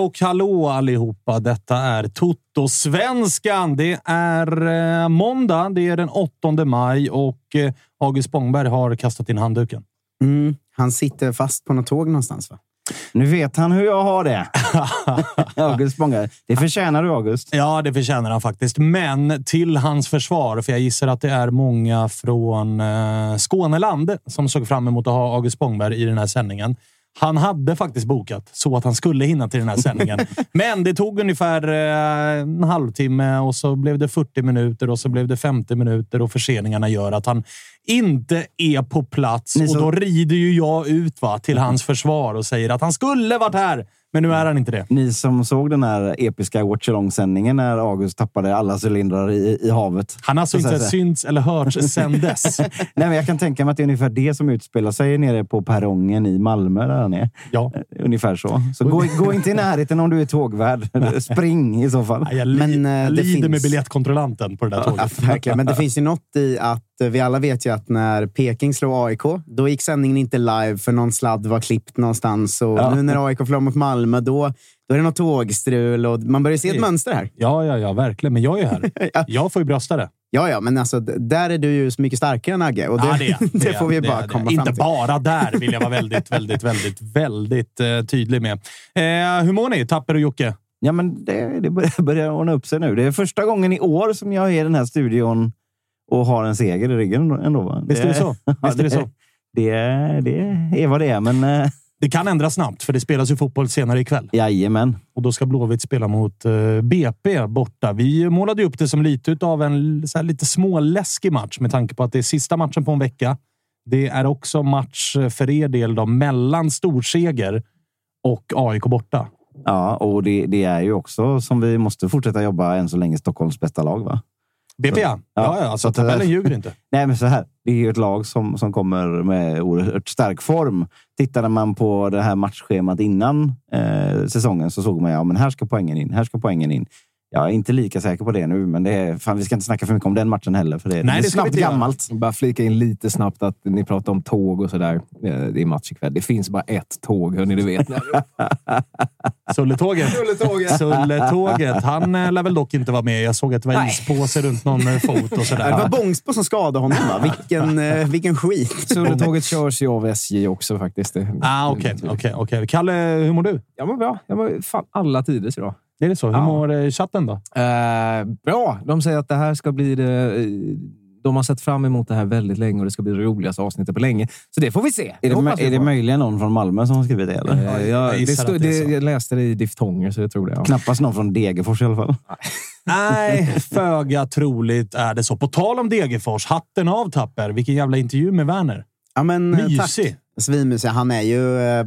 och hallå allihopa. Detta är Toto-svenskan. Det är eh, måndag. Det är den 8 maj och eh, August Spångberg har kastat in handduken. Mm, han sitter fast på något tåg någonstans, va? Nu vet han hur jag har det. August Spångare. Det förtjänar du, August. Ja, det förtjänar han faktiskt. Men till hans försvar, för jag gissar att det är många från eh, Skåneland som såg fram emot att ha August Spångberg i den här sändningen. Han hade faktiskt bokat så att han skulle hinna till den här sändningen. Men det tog ungefär eh, en halvtimme och så blev det 40 minuter och så blev det 50 minuter och förseningarna gör att han inte är på plats. Ni Och så- då rider ju jag ut va, till hans försvar och säger att han skulle varit här. Men nu är han inte det. Ni som såg den här episka watch sändningen när August tappade alla cylindrar i, i havet. Han har alltså inte synts eller hörts sedan dess. Nej, men jag kan tänka mig att det är ungefär det som utspelar sig nere på perrongen i Malmö. Där han är. Ja. Eh, Ungefär så. Så gå, gå inte i närheten om du är tågvärd. Spring i så fall. Jag, li- Men, eh, jag lider med finns- biljettkontrollanten på det där Ja, tåget. verkligen. Men det finns ju något i att vi alla vet ju att när Peking slog AIK, då gick sändningen inte live för någon sladd var klippt någonstans. Och Ja. nu när AIK förlorar mot Malmö, då, då är det något tågstrul och man börjar se ett mönster här. Ja, ja, ja, verkligen. Men jag är här. Ja. Jag får ju brösta det. Ja, ja, men alltså, där är du ju så mycket starkare än Agge. Och det, Ja, det, är- det, det får vi det bara komma Inte fram till. bara där vill jag vara väldigt, väldigt, väldigt, väldigt eh, tydlig med. Eh, hur mår ni, Tapper och Jocke? Ja, men det, det börjar, börjar ordna upp sig nu. Det är första gången i år som jag är i den här studion och har en seger i ryggen ändå. va? Visst är det så? Visst är det så? Det, det är vad det är, men eh, Det kan ändras snabbt, för det spelas ju fotboll senare ikväll. jajamän. Och då ska Blåvitt spela mot eh, BP borta. Vi målade upp det som lite av en så lite småläskig match med tanke på att det är sista matchen på en vecka. Det är också match eh, för er del då, mellan storseger och AIK borta. Ja, och det, det är ju också som vi måste fortsätta jobba än så länge Stockholms bästa lag. va? BP ja. Ja, ja så alltså, tabellen ljuger inte. Nej, men så här. Det är ju ett lag som, som kommer med oerhört stark form. Tittade man på det här matchschemat innan eh, säsongen så såg man ja, men här ska poängen in. Här ska poängen in. Jag är inte lika säker på det nu, men det är, fan, vi ska inte snacka för mycket om den matchen heller. För det, Nej, det är det snabbt gammalt. Bara flika in lite snabbt att ni pratar om tåg och sådär. Eh, Det är match ikväll. Det finns bara ett tåg, hörni, det vet ni. Sulletåget. Sulletåget. Han eh, lär väl dock inte vara med. Jag såg att det var ispåse runt någon eh, fot och Ja, Det sådär. var Bångsbo som skadade honom, va? Vilken, eh, vilken skit. Sulletåget körs ju av SJ också faktiskt. Det- Ah, Okej, okej, okej. Kalle, hur mår du? Jag mår bra. Jag mår fan alla tiders idag. Är det så? Hur Ja. mår eh, chatten då? Eh, bra! De säger att det här ska bli det... eh, De har sett fram emot det här väldigt länge och det ska bli det roligaste avsnittet på länge. Så det får vi se. Är det, är det möjligen någon från Malmö som har skrivit det? Eller? Eh, jag, Jag det stod, det jag läste det i diftonger, så jag tror det. Ja. Knappast någon från Degerfors i alla fall. Nej, föga troligt är det så. På tal om Degerfors, hatten av Tapper. Vilken jävla intervju med Werner. Ja, men, eh, Mysig. Tack. Svinmysig. Han är ju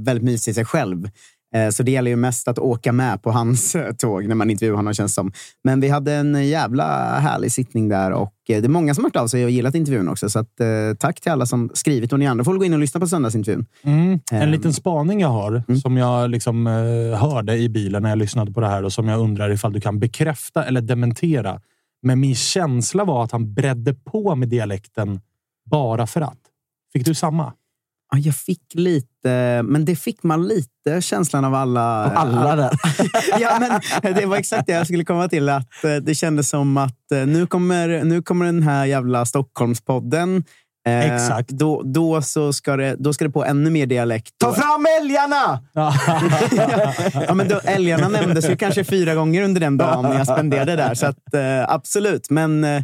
väldigt mysig i sig själv. Eh, Så det gäller ju mest att åka med på hans eh, tåg när man intervjuar honom, känns som. Men vi hade en jävla härlig sittning där och eh, det är många som har hört av sig och gillat intervjun också. Så att, eh, tack till alla som skrivit och ni andra får gå in och lyssna på söndagsintervjun. Mm. En Ehm. liten spaning jag har, som jag liksom, eh, hörde i bilen när jag lyssnade på det här och som jag undrar ifall du kan bekräfta eller dementera. Men min känsla var att han bredde på med dialekten bara för att. Fick du samma? Ja, jag fick lite, men det fick man lite känslan av alla. Alla där. ja, men det var exakt det jag skulle komma till. Att eh, Det kändes som att eh, nu kommer, nu kommer den här jävla Stockholmspodden. Eh, Exakt. Då, då, så ska det, då ska det på ännu mer dialekt. Ta fram älgarna! ja, men då, älgarna nämndes ju kanske fyra gånger under den dagen jag spenderade där. Så att, eh, absolut, men eh,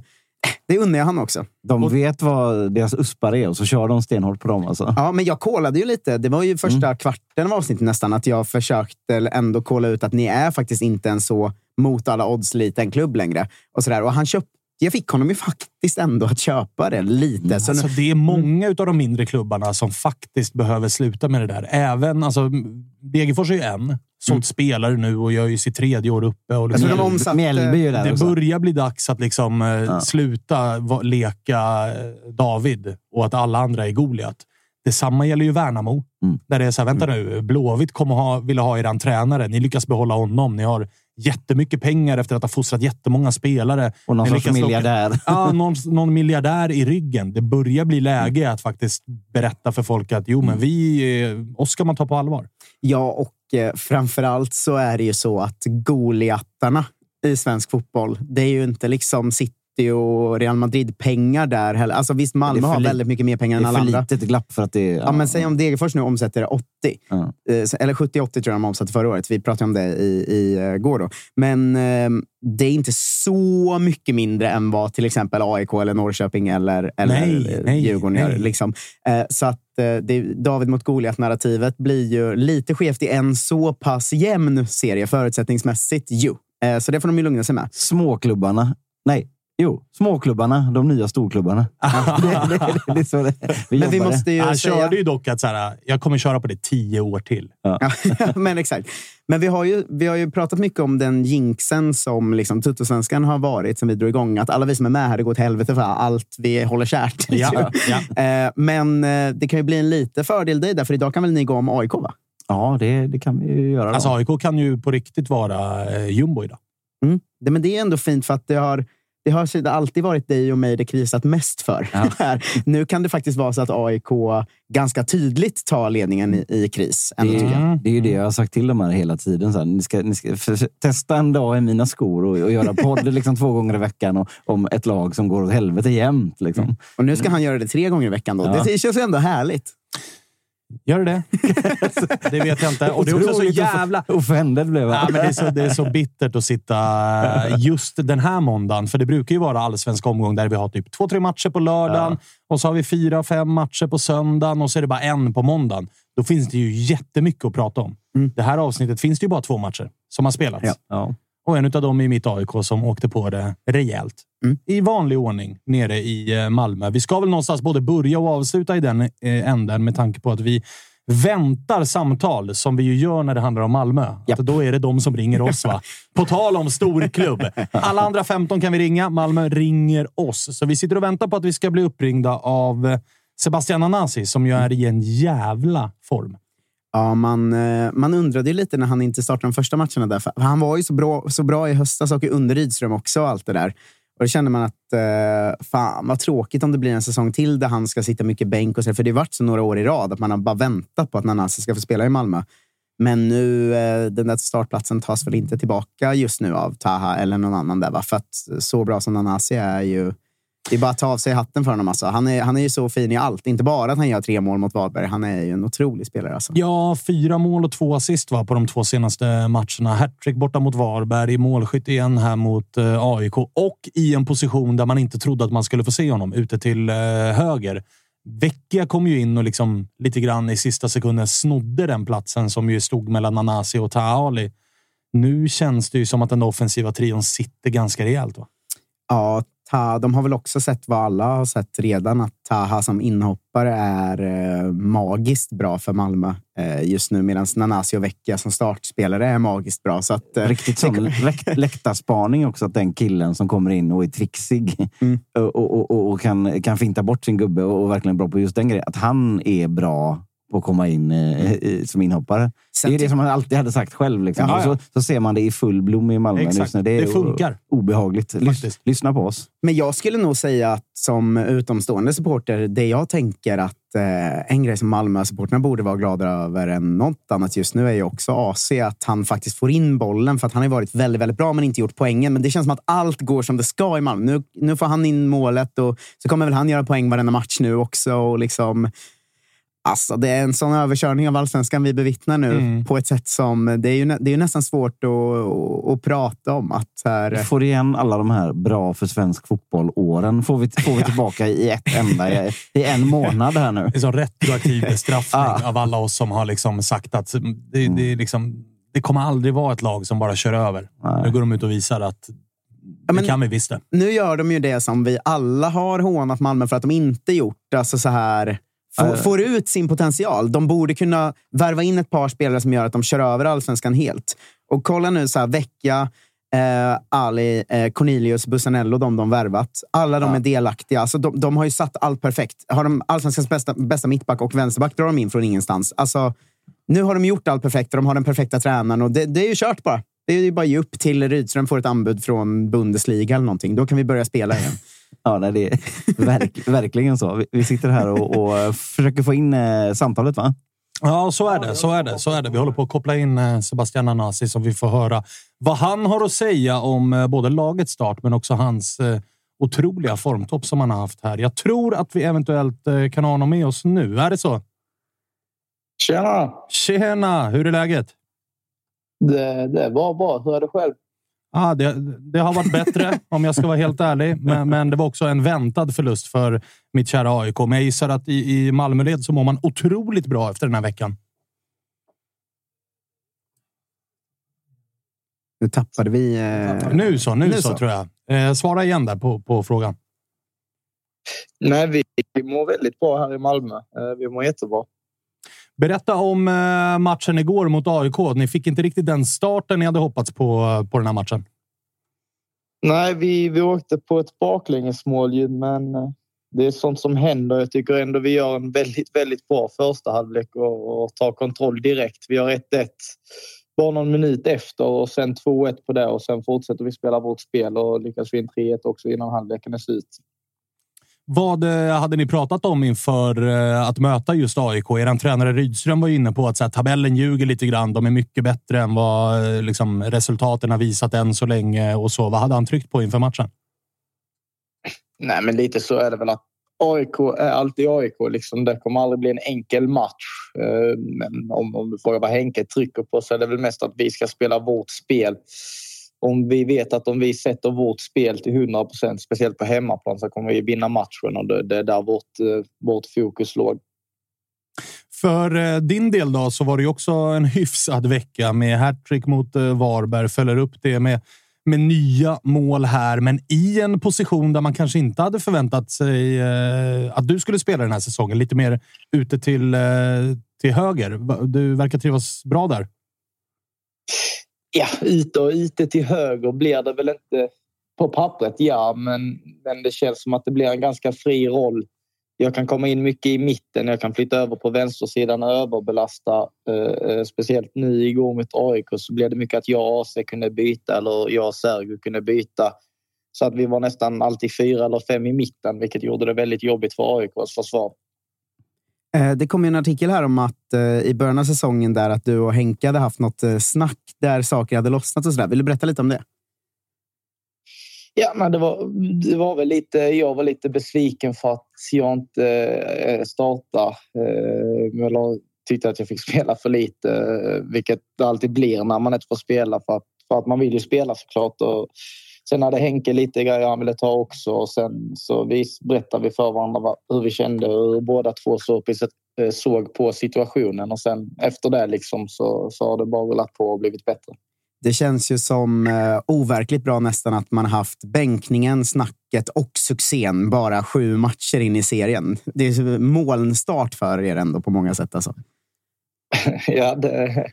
det unnar jag han också. De vet vad deras uspar är och så kör de stenhårt på dem. Alltså. Ja, men jag kollade ju lite. Det var ju första kvarten av avsnittet nästan att jag försökte ändå kolla ut att ni är faktiskt inte en så mot alla odds liten klubb längre. Och, sådär. och han köpte jag fick honom ju faktiskt ändå att köpa det lite. Så nu, Alltså, det är många av de mindre klubbarna som faktiskt behöver sluta med det där. Även, alltså, Degerfors är ju en. Sålt spelare nu och gör ju sitt tredje år uppe. Och liksom, de omsatte- Mjällby där det börjar bli dags att liksom, eh, sluta va- leka eh, David och att alla andra är Goliat. Detsamma gäller ju Värnamo. Mm. Där det är så här, vänta nu, Blåvitt kommer ha, vilja ha er tränare. Ni lyckas behålla honom. Ni har jättemycket pengar efter att ha fostrat jättemånga spelare. Och någon sorts locka- miljardär. Ja, någon, någon miljardär i ryggen. Det börjar bli läge att faktiskt berätta för folk att jo, men Mm. vi, eh, oss ska man ta på allvar. ja, och Framför framförallt så är det ju så att Goliatarna i svensk fotboll, det är ju inte liksom City och Real Madrid-pengar där heller. Alltså visst, Malmö Det är för har väldigt mycket mer pengar Det än är alla för andra. litet glapp för att det är... Ja, men säg om Degerfors nu omsätter 80. Ja. Eh, Eller 70-80 tror jag de omsatte förra året. Vi pratade om det i, i eh, går. Då. Men eh, det är inte så mycket mindre än vad till exempel AIK, eller Norrköping eller, eller Nej, eh, nej, Djurgården gör. nej. Liksom. Eh, så att det, David mot Goliat-narrativet blir ju lite skevt i en så pass jämn serie förutsättningsmässigt. Eh, så det får de ju lugna sig med. Småklubbarna. Nej, jo. Småklubbarna. De nya storklubbarna. det, det, det, det är så det vi Men vi måste ju Han säga... körde ju dock att så här, jag kommer köra på det tio år till. Ja, men exakt. Men vi har, ju, vi har ju pratat mycket om den jinxen som liksom Tuttosvenskan har varit, som vi drog igång. Att alla vi som är med här, det går till helvete för allt vi håller kärt. Ja, ja. Eh, Men eh, det kan ju bli en lite fördel dig där, för idag kan väl ni gå om AIK? Va? Ja, det, det kan vi ju göra. Då. Alltså AIK kan ju på riktigt vara eh, jumbo idag. Mm. Det, men det är ändå fint för att det har, det har alltid varit dig och mig det krisat mest för. Här. nu kan det faktiskt vara så att AIK ganska tydligt tar ledningen i, i kris. Ändå, Det är, det är ju det jag har sagt till dem här hela tiden. Så här, ni ska, ni ska testa en dag i mina skor och, och göra podd liksom två gånger i veckan och, om ett lag som går åt helvete jämt. Liksom. Och nu ska han göra det tre gånger i veckan. Då. Ja. Det känns ändå härligt. Gör det det? vet jag inte. Och det är också så jävla... off- Offended blev jag. Ja, men det, är så, det är så bittert att sitta eh, just den här måndagen. För det brukar ju vara allsvensk omgång där vi har typ två, tre matcher på lördagen och så har vi fyra, fem matcher på söndagen och så är det bara en på måndagen. Då finns det ju jättemycket att prata om. Det här avsnittet finns det ju bara två matcher som har spelats. Ja. Ja. Och en av dem är mitt AIK som åkte på det rejält. I vanlig ordning nere i eh, Malmö. Vi ska väl någonstans både börja och avsluta i den eh, änden med tanke på att vi väntar samtal som vi ju gör när det handlar om Malmö. Att då är det de som ringer oss. va? På tal om storklubb. Alla andra 15 kan vi ringa. Malmö ringer oss. Så vi sitter och väntar på att vi ska bli uppringda av eh, Sebastian Anasi som ju är i en jävla form. Ja, man, eh, man undrade ju lite när han inte startade de första matcherna där. För han var ju så bra, så bra i höstas och under Rydström också och allt det där. Och då kände man att eh, fan vad tråkigt om det blir en säsong till där han ska sitta mycket bänk. Och så, för det har varit så några år i rad att man har bara väntat på att Nanasi ska få spela i Malmö. Men nu, eh, den där startplatsen tas väl inte tillbaka just nu av Taha eller någon annan där. Va? För att så bra som Nanasi är ju det är bara att ta av sig hatten för honom. Alltså. Han, är, han är ju så fin i allt. Inte bara att han gör tre mål mot Varberg. Han är ju en otrolig spelare. Alltså. Ja, fyra mål och två assist var på de två senaste matcherna. Hattrick borta mot Varberg, målskytt igen här mot eh, AIK och i en position där man inte trodde att man skulle få se honom, ute till eh, höger. Vecchia kom ju in och liksom lite grann i sista sekunden snodde den platsen som ju stod mellan Nanasi och Taali. Nu känns det ju som att den offensiva trion sitter ganska rejält. Va? Ja, Ta, de har väl också sett vad alla har sett redan, att Taha som inhoppare är eh, magiskt bra för Malmö eh, just nu, medan Nanasi och Vecchia som startspelare är magiskt bra. Så att, eh, Riktigt sån läktarspaning också, att den killen som kommer in och är trixig mm. och, och, och, och, kan, kan finta bort sin gubbe och, och verkligen bra på just den grejen, att han är bra på att komma in eh, som inhoppare. Sen det är det som han alltid hade sagt själv. Liksom. Ja, ja. Så, så, ser man det i full blom i Malmö. Exakt. Det, det funkar. Obehagligt. Lys, lyssna på oss. Men jag skulle nog säga att som utomstående supporter, det jag tänker att eh, en grej som Malmö-supporterna borde vara glada över än något annat just nu är ju också AC. Att han faktiskt får in bollen. För att han har varit väldigt, väldigt bra men inte gjort poängen. Men det känns som att allt går som det ska i Malmö. Nu, nu får han in målet och så kommer väl han göra poäng varenda match nu också. Och liksom Alltså, det är en sån överkörning av allsvenskan vi bevittnar nu mm. på ett sätt som... Det är ju, det är ju nästan svårt att, att, att prata om. Att här... Vi får igen alla de här bra för svensk fotboll-åren. Får vi, får vi tillbaka i ett enda, i, i en månad här nu. Det är som retroaktiv bestraffning ah. av alla oss som har liksom sagt att det, mm. det, liksom, det kommer aldrig vara ett lag som bara kör över. Nej. Nu går de ut och visar att Ja, det kan vi visst det. Nu gör de ju det som vi alla har hånat Malmö för att de inte gjort. Alltså så här får, får ut sin potential. De borde kunna värva in ett par spelare som gör att de kör över allsvenskan helt. Och kolla nu, så här, Vecchia, eh, Ali, eh, Cornelius, Bussanello, de de värvat. Alla de ja. är delaktiga. Alltså, de, de, har ju satt allt perfekt. Har de allsvenskans bästa, bästa mittback och vänsterback drar de in från ingenstans. Alltså, nu har de gjort allt perfekt och de har den perfekta tränaren. Och det, det är ju kört bara. Det är ju bara att ge upp till Rydström får ett anbud från Bundesliga eller någonting. Då kan vi börja spela igen. Ja, nej, det är verk, verkligen så. Vi, vi, sitter här och, och försöker få in eh, samtalet, va? Ja, så är det. Så är det. Så är det. Vi håller på att koppla in eh, Sebastian Anasi så vi får höra vad han har att säga om eh, både lagets start, men också hans eh, otroliga formtopp som han har haft här. Jag tror att vi eventuellt kan ha honom med oss nu. Är det så? Tjena! Tjena! Hur är läget? Det, det var bra. Hur är det själv? Ah, det, det har varit bättre om jag ska vara helt ärlig, men, men, det var också en väntad förlust för mitt kära AIK. Men jag gissar att i, i Malmöled så mår man otroligt bra efter den här veckan. Nu tappade vi... Eh... Nu så, nu, nu så, så, tror jag. Eh, svara igen där på, på frågan. Nej, vi, vi mår väldigt bra här i Malmö. Eh, vi mår jättebra. Berätta om eh, matchen igår mot AIK. Ni fick inte riktigt den starten ni hade hoppats på eh, på den här matchen. Nej, vi, vi åkte på ett baklängesmål, men eh, det är sånt som händer. Jag tycker ändå vi gör en väldigt, väldigt bra första halvlek och, och tar kontroll direkt. Vi har 1-1 bara någon minut efter och sen 2-1 på det och sen fortsätter vi spela vårt spel och lyckas vinna 3-1 också innan halvleken är slut. Vad eh, hade ni pratat om inför eh, att möta just AIK? Er tränare Rydström var inne på att så här, tabellen ljuger lite grann. De är mycket bättre än vad eh, liksom, resultaten har visat än så länge och så. Vad hade han tryckt på inför matchen? Nej, men lite så är det väl att AIK är alltid AIK. Liksom. Det kommer aldrig bli en enkel match. Men om, om du frågar vad Henke trycker på så är det väl mest att vi ska spela vårt spel om vi vet att om vi sätter vårt spel till 100 procent, speciellt på hemmaplan, så kommer vi vinna matchen och det, är där vårt, eh, vårt fokus låg. För eh, din del då så var det också en hyfsad vecka med hattrick mot eh, Varberg. Följer upp det med, med nya mål här, men i en position där man kanske inte hade förväntat sig att du skulle spela den här säsongen. Lite mer ute till, till höger. Du verkar trivas bra där. Ja, yta och ute till höger blir det väl inte på pappret, ja, men, men det känns som att det blir en ganska fri roll jag kan komma in mycket i mitten. Jag kan flytta över på vänstersidan och överbelasta. Eh, eh speciellt nu igår mot AIK så blev det mycket att jag och AC kunde byta eller jag och Sergio kunde byta. Så att vi var nästan alltid fyra eller fem i mitten vilket gjorde det väldigt jobbigt för AIKs försvar. Eh, det kom en artikel här om att eh, i början av säsongen där att du och Henke hade haft något eh, snack där saker hade lossnat och sådär. Vill du berätta lite om det? Ja, men det var, det var väl lite, jag var lite besviken för att jag inte eh, startade. Jag tyckte att jag fick spela för lite, vilket det alltid blir när man inte får spela för att, för att man vill ju spela såklart. Och sen hade Henke lite grejer han ville ta också och sen så vi berättade vi för varandra hur vi kände och hur båda två såg på situationen och sen efter det liksom så, så har det bara rullat på och blivit bättre. Det känns ju som eh, overkligt bra nästan att man haft bänkningen, snacket och succén bara sju matcher in i serien. Det är molnstart för er ändå på många sätt. Alltså. ja, det,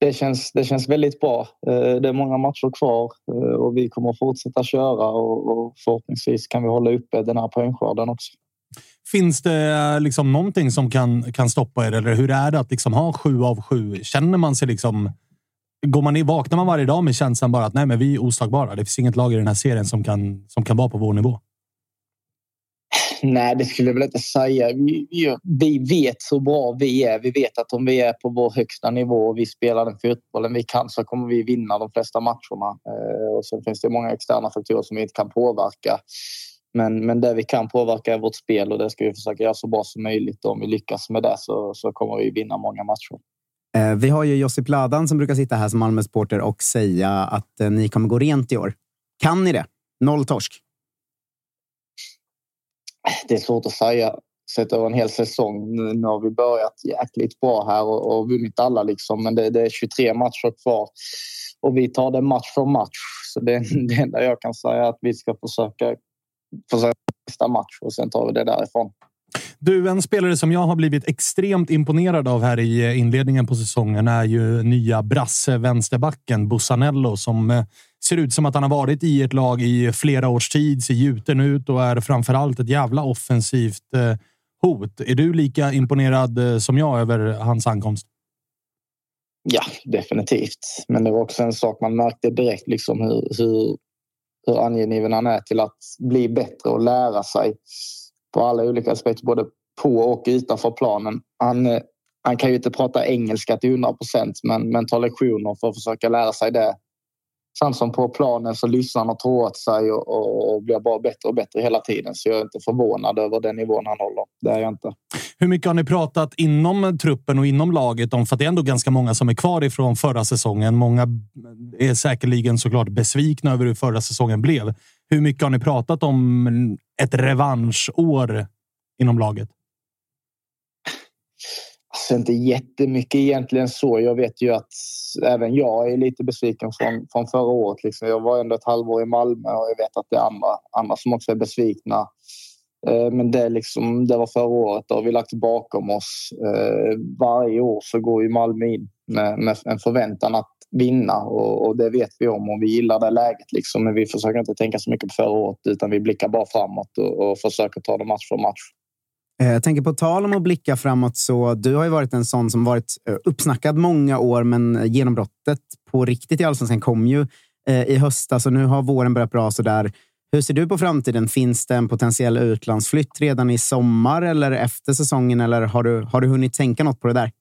det, känns, det känns väldigt bra. Eh, det är många matcher kvar eh, och vi kommer fortsätta köra och, förhoppningsvis kan vi hålla uppe den här poängskörden också. Finns det eh, liksom någonting som kan, kan stoppa er? Eller hur är det att liksom ha sju av sju? Känner man sig liksom Går man i, vaknar man varje dag med känslan bara att nej, men vi är oslagbara. Det finns inget lag i den här serien som kan, som kan vara på vår nivå. Nej, det skulle jag väl inte säga. Vi, vi, vet hur bra vi är. Vi vet att om vi är på vår högsta nivå och vi spelar den fotbollen vi kan så kommer vi vinna de flesta matcherna. Eh, och sen finns det många externa faktorer som vi inte kan påverka. Men, men det vi kan påverka är vårt spel och det ska vi försöka göra så bra som möjligt. Och om vi lyckas med det så, så kommer vi vinna många matcher. Eh, vi har ju Josip Ladan som brukar sitta här som Malmö-supporter och säga att eh, ni kommer gå rent i år. Kan ni det? Noll torsk? Det är svårt att säga sett över en hel säsong. Nu har vi börjat jäkligt bra här och, och vunnit alla liksom. Men det, det, är 23 matcher kvar och vi tar det match för match. Så det, det enda jag kan säga är att vi ska försöka försöka nästa match och sen tar vi det därifrån. Du, en spelare som jag har blivit extremt imponerad av här i inledningen på säsongen är ju nya brasse vänsterbacken Bussanello som eh, ser ut som att han har varit i ett lag i flera års tid, ser gjuten ut och är framför allt ett jävla offensivt eh, hot. Är du lika imponerad eh, som jag över hans ankomst? Ja, definitivt. Men det var också en sak man märkte direkt liksom hur, hur, hur angelägen han är till att bli bättre och lära sig på alla olika aspekter, både på och utanför planen. Han, eh, han kan ju inte prata engelska till 100 procent, men, men tar lektioner för att försöka lära sig det. Sen som på planen så lyssnar han och tar åt sig och, och, och, blir bara bättre och bättre hela tiden. Så jag är inte förvånad över den nivån han håller. Det är jag inte. Hur mycket har ni pratat inom truppen och inom laget om? För det är ändå ganska många som är kvar ifrån förra säsongen. Många är säkerligen såklart besvikna över hur förra säsongen blev. Hur mycket har ni pratat om ett revanschår inom laget? Alltså inte jättemycket egentligen så. Jag vet ju att även jag är lite besviken från, från förra året. Liksom. Jag var ändå ett halvår i Malmö och jag vet att det är andra, andra som också är besvikna. Eh, men det, liksom, det var förra året och vi lagt bakom oss. Eh, varje år så går ju Malmö in med, med en förväntan att vinna och, och, det vet vi om och vi gillar det läget. Liksom. Men vi försöker inte tänka så mycket på förra året utan vi blickar bara framåt och, och försöker ta det match för match. Eh, jag tänker på tal om att blicka framåt, så du har ju varit en sån som varit eh, uppsnackad många år, men genombrottet på riktigt i Allsvenskan kom ju eh, i höstas och nu har våren börjat bra. Så där. Hur ser du på framtiden? Finns det en potentiell utlandsflytt redan i sommar eller efter säsongen? Eller har du, har du hunnit tänka något på det där?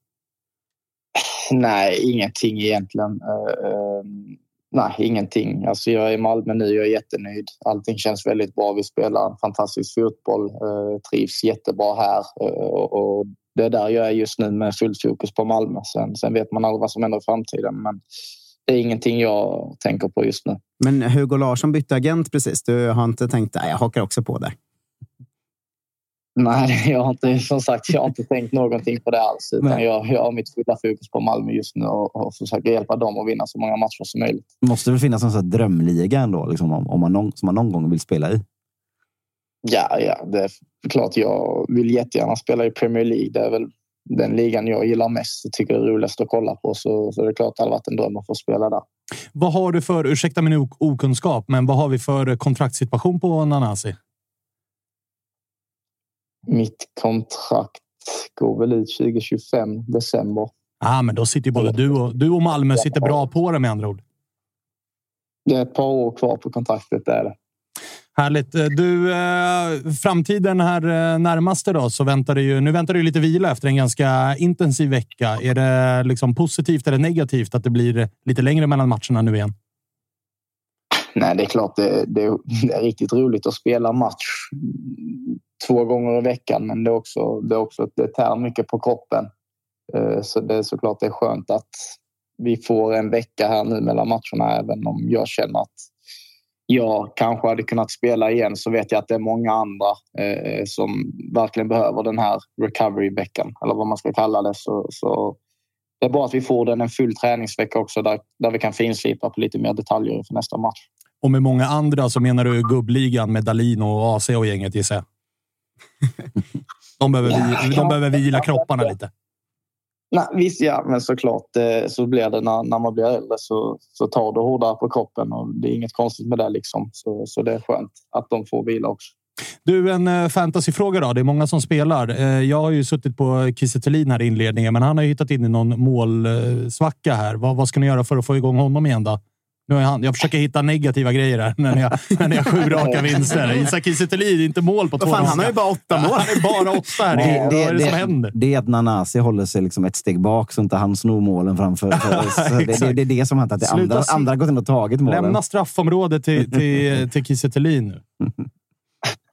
Nej, ingenting egentligen. Ehm, Nej, ingenting. Alltså jag är i Malmö nu. Jag är jättenöjd. Allting känns väldigt bra. Vi spelar en fantastisk fotboll. eh, trivs jättebra här. Uh, och det är där jag är just nu med fullt fokus på Malmö. Sen, sen vet man aldrig vad som händer i framtiden. Men det är ingenting jag tänker på just nu. Men Hugo Larsson bytte agent precis. Du har inte tänkt att jag hakar också på där? Nej, jag har inte, som sagt, jag har inte tänkt någonting på det alls. Utan jag, jag har mitt fulla fokus på Malmö just nu och, och försöker hjälpa dem att vinna så många matcher som möjligt. Måste det finnas en sån drömliga ändå, liksom, om, om man någon, som man någon gång vill spela i? Ja, ja, det är klart. Jag vill jättegärna spela i Premier League. Det är väl den ligan jag gillar mest och tycker är roligast att kolla på. Så, så det är klart att det hade varit en dröm att få spela där. Vad har du för, ursäkta min okunskap, men vad har vi för kontraktssituation på Nanasi? Mitt kontrakt går väl ut 2025, december. Ja, men då sitter ju både du och, du och Malmö sitter bra på det med andra ord. Det är ett par år kvar på kontraktet. Det är det. Härligt. Du, eh, framtiden här eh, närmaste då, så väntar det ju. Nu väntar det ju lite vila efter en ganska intensiv vecka. Är det liksom positivt eller negativt att det blir lite längre mellan matcherna nu igen? Nej, det är klart det, det, det är riktigt roligt att spela match två gånger i veckan, men det är också, det är också det tär mycket på kroppen. Eh, så det är såklart det är skönt att vi får en vecka här nu mellan matcherna, även om jag känner att jag kanske hade kunnat spela igen så vet jag att det är många andra eh, som verkligen behöver den här recovery-veckan eller vad man ska kalla det. Så, så det är bra att vi får den en full träningsvecka också där, där vi kan finslipa på lite mer detaljer för nästa match. Och med många andra så menar du gubbligan med Dalin och AC och gänget gissar jag? De behöver, vi, de behöver vila kropparna lite. Nej, visst, ja, men såklart eh, så blir det när, när man blir äldre så, så tar det hårdare på kroppen och det är inget konstigt med det. Liksom. Så, så det är skönt att de får vila också. Du, en uh, fantasyfråga då. Det är många som spelar. Uh, jag har ju suttit på Kiese här i inledningen, men han har hittat in i någon målsvacka här. Vad, vad ska ni göra för att få igång honom igen då? Nu är han, jag försöker hitta negativa grejer här när ni har, när sju raka vinster. Isak Kiese inte mål på två fan, Han har ju bara åtta mål. Han är bara åtta här. Det, det, vad är det, det som händer? Det är att Nanasi håller sig liksom ett steg bak så inte han snor målen framför. det, det, det, är det som hänt. Att det andra, andra har gått in och tagit målen. Lämna straffområdet till, till, till Kiese nu.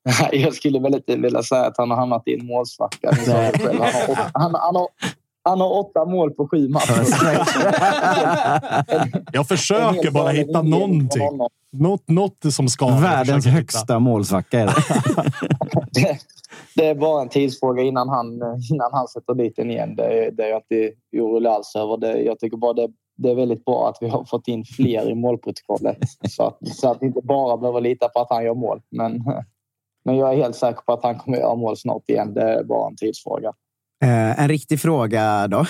Jag skulle väl inte vilja säga att han har hamnat i en målsvacka. Han han, han, han har åtta mål på sju matcher. jag försöker bara hitta någonting. Något, något som ska. Världens högsta målsvacka är det. det. det. är bara en tidsfråga innan han, innan han sätter dit den igen. Det, det är jag inte orolig alls över. Det, jag tycker bara det, det är väldigt bra att vi har fått in fler i målprotokollet. Så att, så att vi inte bara behöver lita på att han gör mål. Men, men jag är helt säker på att han kommer göra mål snart igen. Det är bara en tidsfråga. Eh, en riktig fråga då. eh,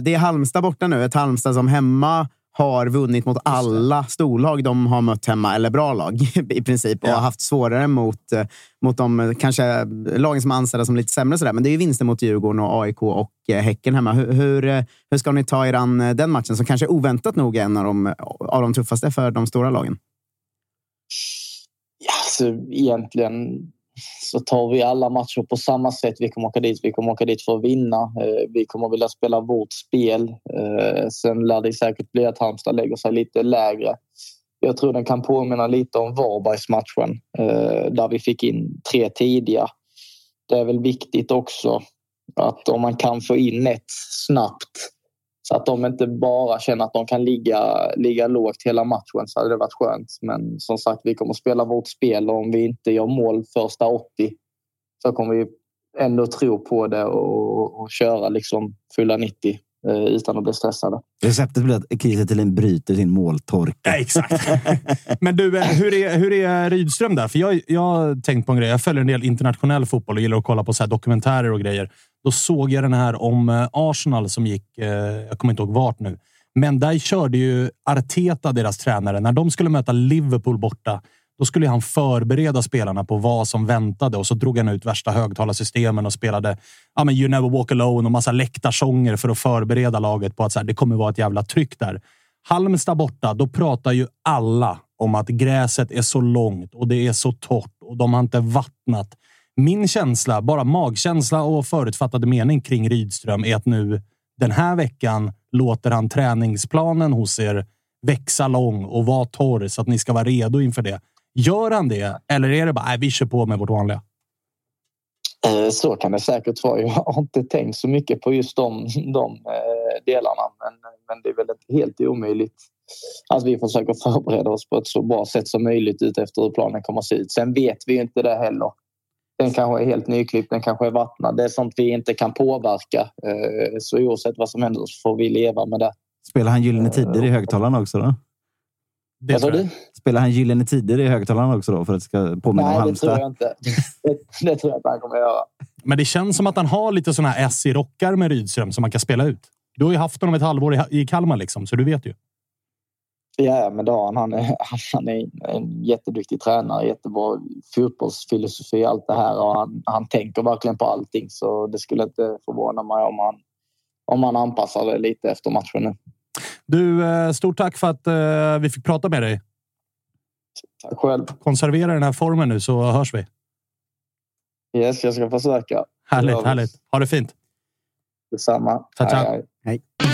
det är Halmstad borta nu. Ett Halmstad som hemma har vunnit mot alla storlag de har mött hemma, eller bra lag i princip, och ja. har haft svårare mot, eh, mot de kanske lagen som ansedda som lite sämre. Sådär. Men det är ju vinster mot Djurgården, och AIK och Häcken hemma. Hur, hur, hur ska ni ta er an den matchen som kanske oväntat nog är en av de, av de tuffaste för de stora lagen? Ja, alltså, egentligen så tar vi alla matcher på samma sätt. Vi kommer åka dit, vi kommer åka dit för att vinna. Eh, vi kommer vilja spela vårt spel. Eh, sen lär det säkert bli att Halmstad lägger sig lite lägre. Jag tror den kan påminna lite om Varbergsmatchen eh, där vi fick in tre tidiga. Det är väl viktigt också att om man kan få in ett snabbt så att de inte bara känner att de kan ligga, ligga lågt hela matchen så hade det varit skönt. Men som sagt, vi kommer spela vårt spel och om vi inte gör mål första 80 så kommer vi ändå tro på det och, och köra liksom fulla 90 eh, utan att bli stressade. Receptet blir att Kiese Thelin bryter sin måltorka. Ja, exakt. Men du, eh, hur är, hur är Rydström där? För jag, jag har tänkt på en grej. Jag följer en del internationell fotboll och gillar att kolla på så dokumentärer och grejer. Då såg jag den här om eh, Arsenal som gick, eh, jag kommer inte ihåg vart nu, men där körde ju Arteta, deras tränare, när de skulle möta Liverpool borta. Då skulle han förbereda spelarna på vad som väntade och så drog han ut värsta högtalarsystemen och spelade ja, men You never walk alone och massa läktarsånger för att förbereda laget på att så här, det kommer vara ett jävla tryck där. Halmstad borta, då pratar ju alla om att gräset är så långt och det är så torrt och de har inte vattnat. Min känsla, bara magkänsla och förutfattade mening kring Rydström är att nu den här veckan låter han träningsplanen hos er växa lång och vara torr så att ni ska vara redo inför det. Gör han det eller är det bara nej, vi kör på med vårt vanliga? Eh, så kan det säkert vara. Jag har inte tänkt så mycket på just de, de eh, delarna. Men, men det är väl helt omöjligt att vi försöker förbereda oss på ett så bra sätt som möjligt utefter hur planen kommer att se ut. Sen vet vi inte det heller. Den kanske är helt nyklippt, den kanske är vattnad. Det är sånt vi inte kan påverka. Eh, så oavsett vad som händer så får vi leva med det. Spelar han Gyllene Tider i högtalarna också? Då? Det vad du? Spelar han Gyllene Tider i högtalarna också då för att det ska påminna Nej, om Halmstad? Nej, det tror jag inte. Det, det, tror jag inte han kommer göra. Men det känns som att han har lite såna här S i rockar med Rydström som man kan spela ut. Du har ju haft honom ett halvår i Kalmar, liksom, så du vet ju. Ja, men det har han. Han är, han är en jätteduktig tränare, jättebra fotbollsfilosofi, allt det här. Och han, han tänker verkligen på allting, så det skulle inte förvåna mig om han, om han anpassar det lite efter matchen nu. Du, eh, stort tack för att eh, vi fick prata med dig. Tack själv. Konservera den här formen nu så hörs vi. Yes, jag ska försöka. Härligt, härligt. Ha det fint. Detsamma. Ciao, ciao. Hej, hej. Hej.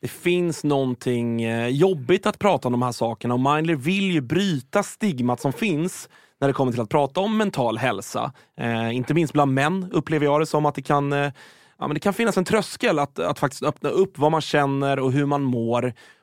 det finns någonting eh, jobbigt att prata om de här sakerna och Mindler vill ju bryta stigmat som finns när det kommer till att prata om mental hälsa. Eh, inte minst bland män upplever jag det som att det kan, eh, ja, men det kan finnas en tröskel att, att faktiskt öppna upp vad man känner och hur man mår.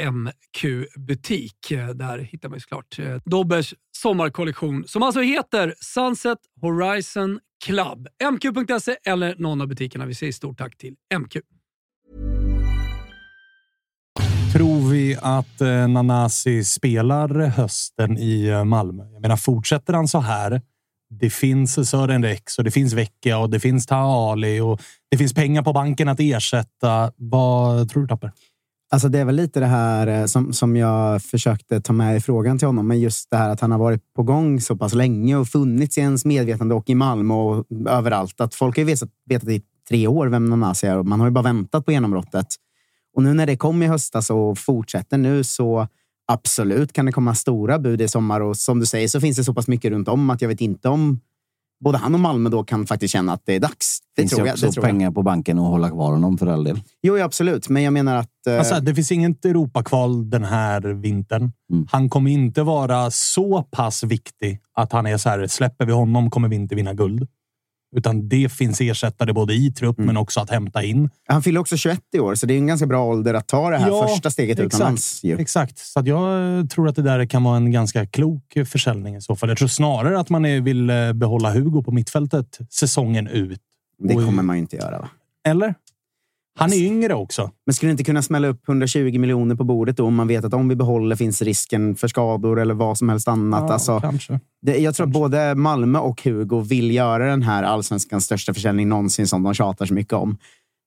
MQ-butik. Eh, där hittar man såklart eh, Dobbers sommarkollektion som alltså heter Sunset Horizon Club. MQ.se eller någon av butikerna. Vi säger stort tack till MQ. Tror vi att eh, Nanasi spelar hösten i eh, Malmö? Jag menar, fortsätter han så här? Det finns Sören Rex och det finns Vecchia och det finns Taha Ali och det finns pengar på banken att ersätta. Vad tror du, Tapper? Alltså det är väl lite det här eh, som, som jag försökte ta med i frågan till honom. Men just det här att han har varit på gång så pass länge och funnits i ens medvetande och i Malmö och överallt. Att folk har ju vetat, vetat i tre år vem Nanasi är och man har ju bara väntat på genombrottet. Och nu när det kom i höstas och fortsätter nu så absolut kan det komma stora bud i sommar. Och som du säger så finns det så pass mycket runt om att jag vet inte om både han och Malmö då kan faktiskt känna att det är dags. Det finns tror ju jag. också Det tror jag. pengar på banken att hålla kvar honom för all del. Jo, ja, absolut. Men jag menar att... eh, Alltså, det finns inget Europakval den här vintern. Mm. Han kommer inte vara så pass viktig att han är så här. Släpper vi honom kommer vi inte vinna guld. Utan det finns ersättare både i trupp Mm. men också att hämta in. Han fyller också 21 i år, så det är en ganska bra ålder att ta det här Ja, första steget exakt. utomlands. Ju. Exakt, så jag tror att det där kan vara en ganska klok försäljning i så fall. Jag tror snarare att man vill eh, behålla Hugo på mittfältet säsongen ut. Det kommer man ju inte göra. Va? Eller? Han är yngre också. Men skulle inte kunna smälla upp 120 miljoner på bordet då om man vet att om vi behåller finns risken för skador eller vad som helst annat? Ja, alltså, kanske. det, jag tror att både Malmö och Hugo vill göra den här allsvenskans största försäljning någonsin som de tjatar så mycket om.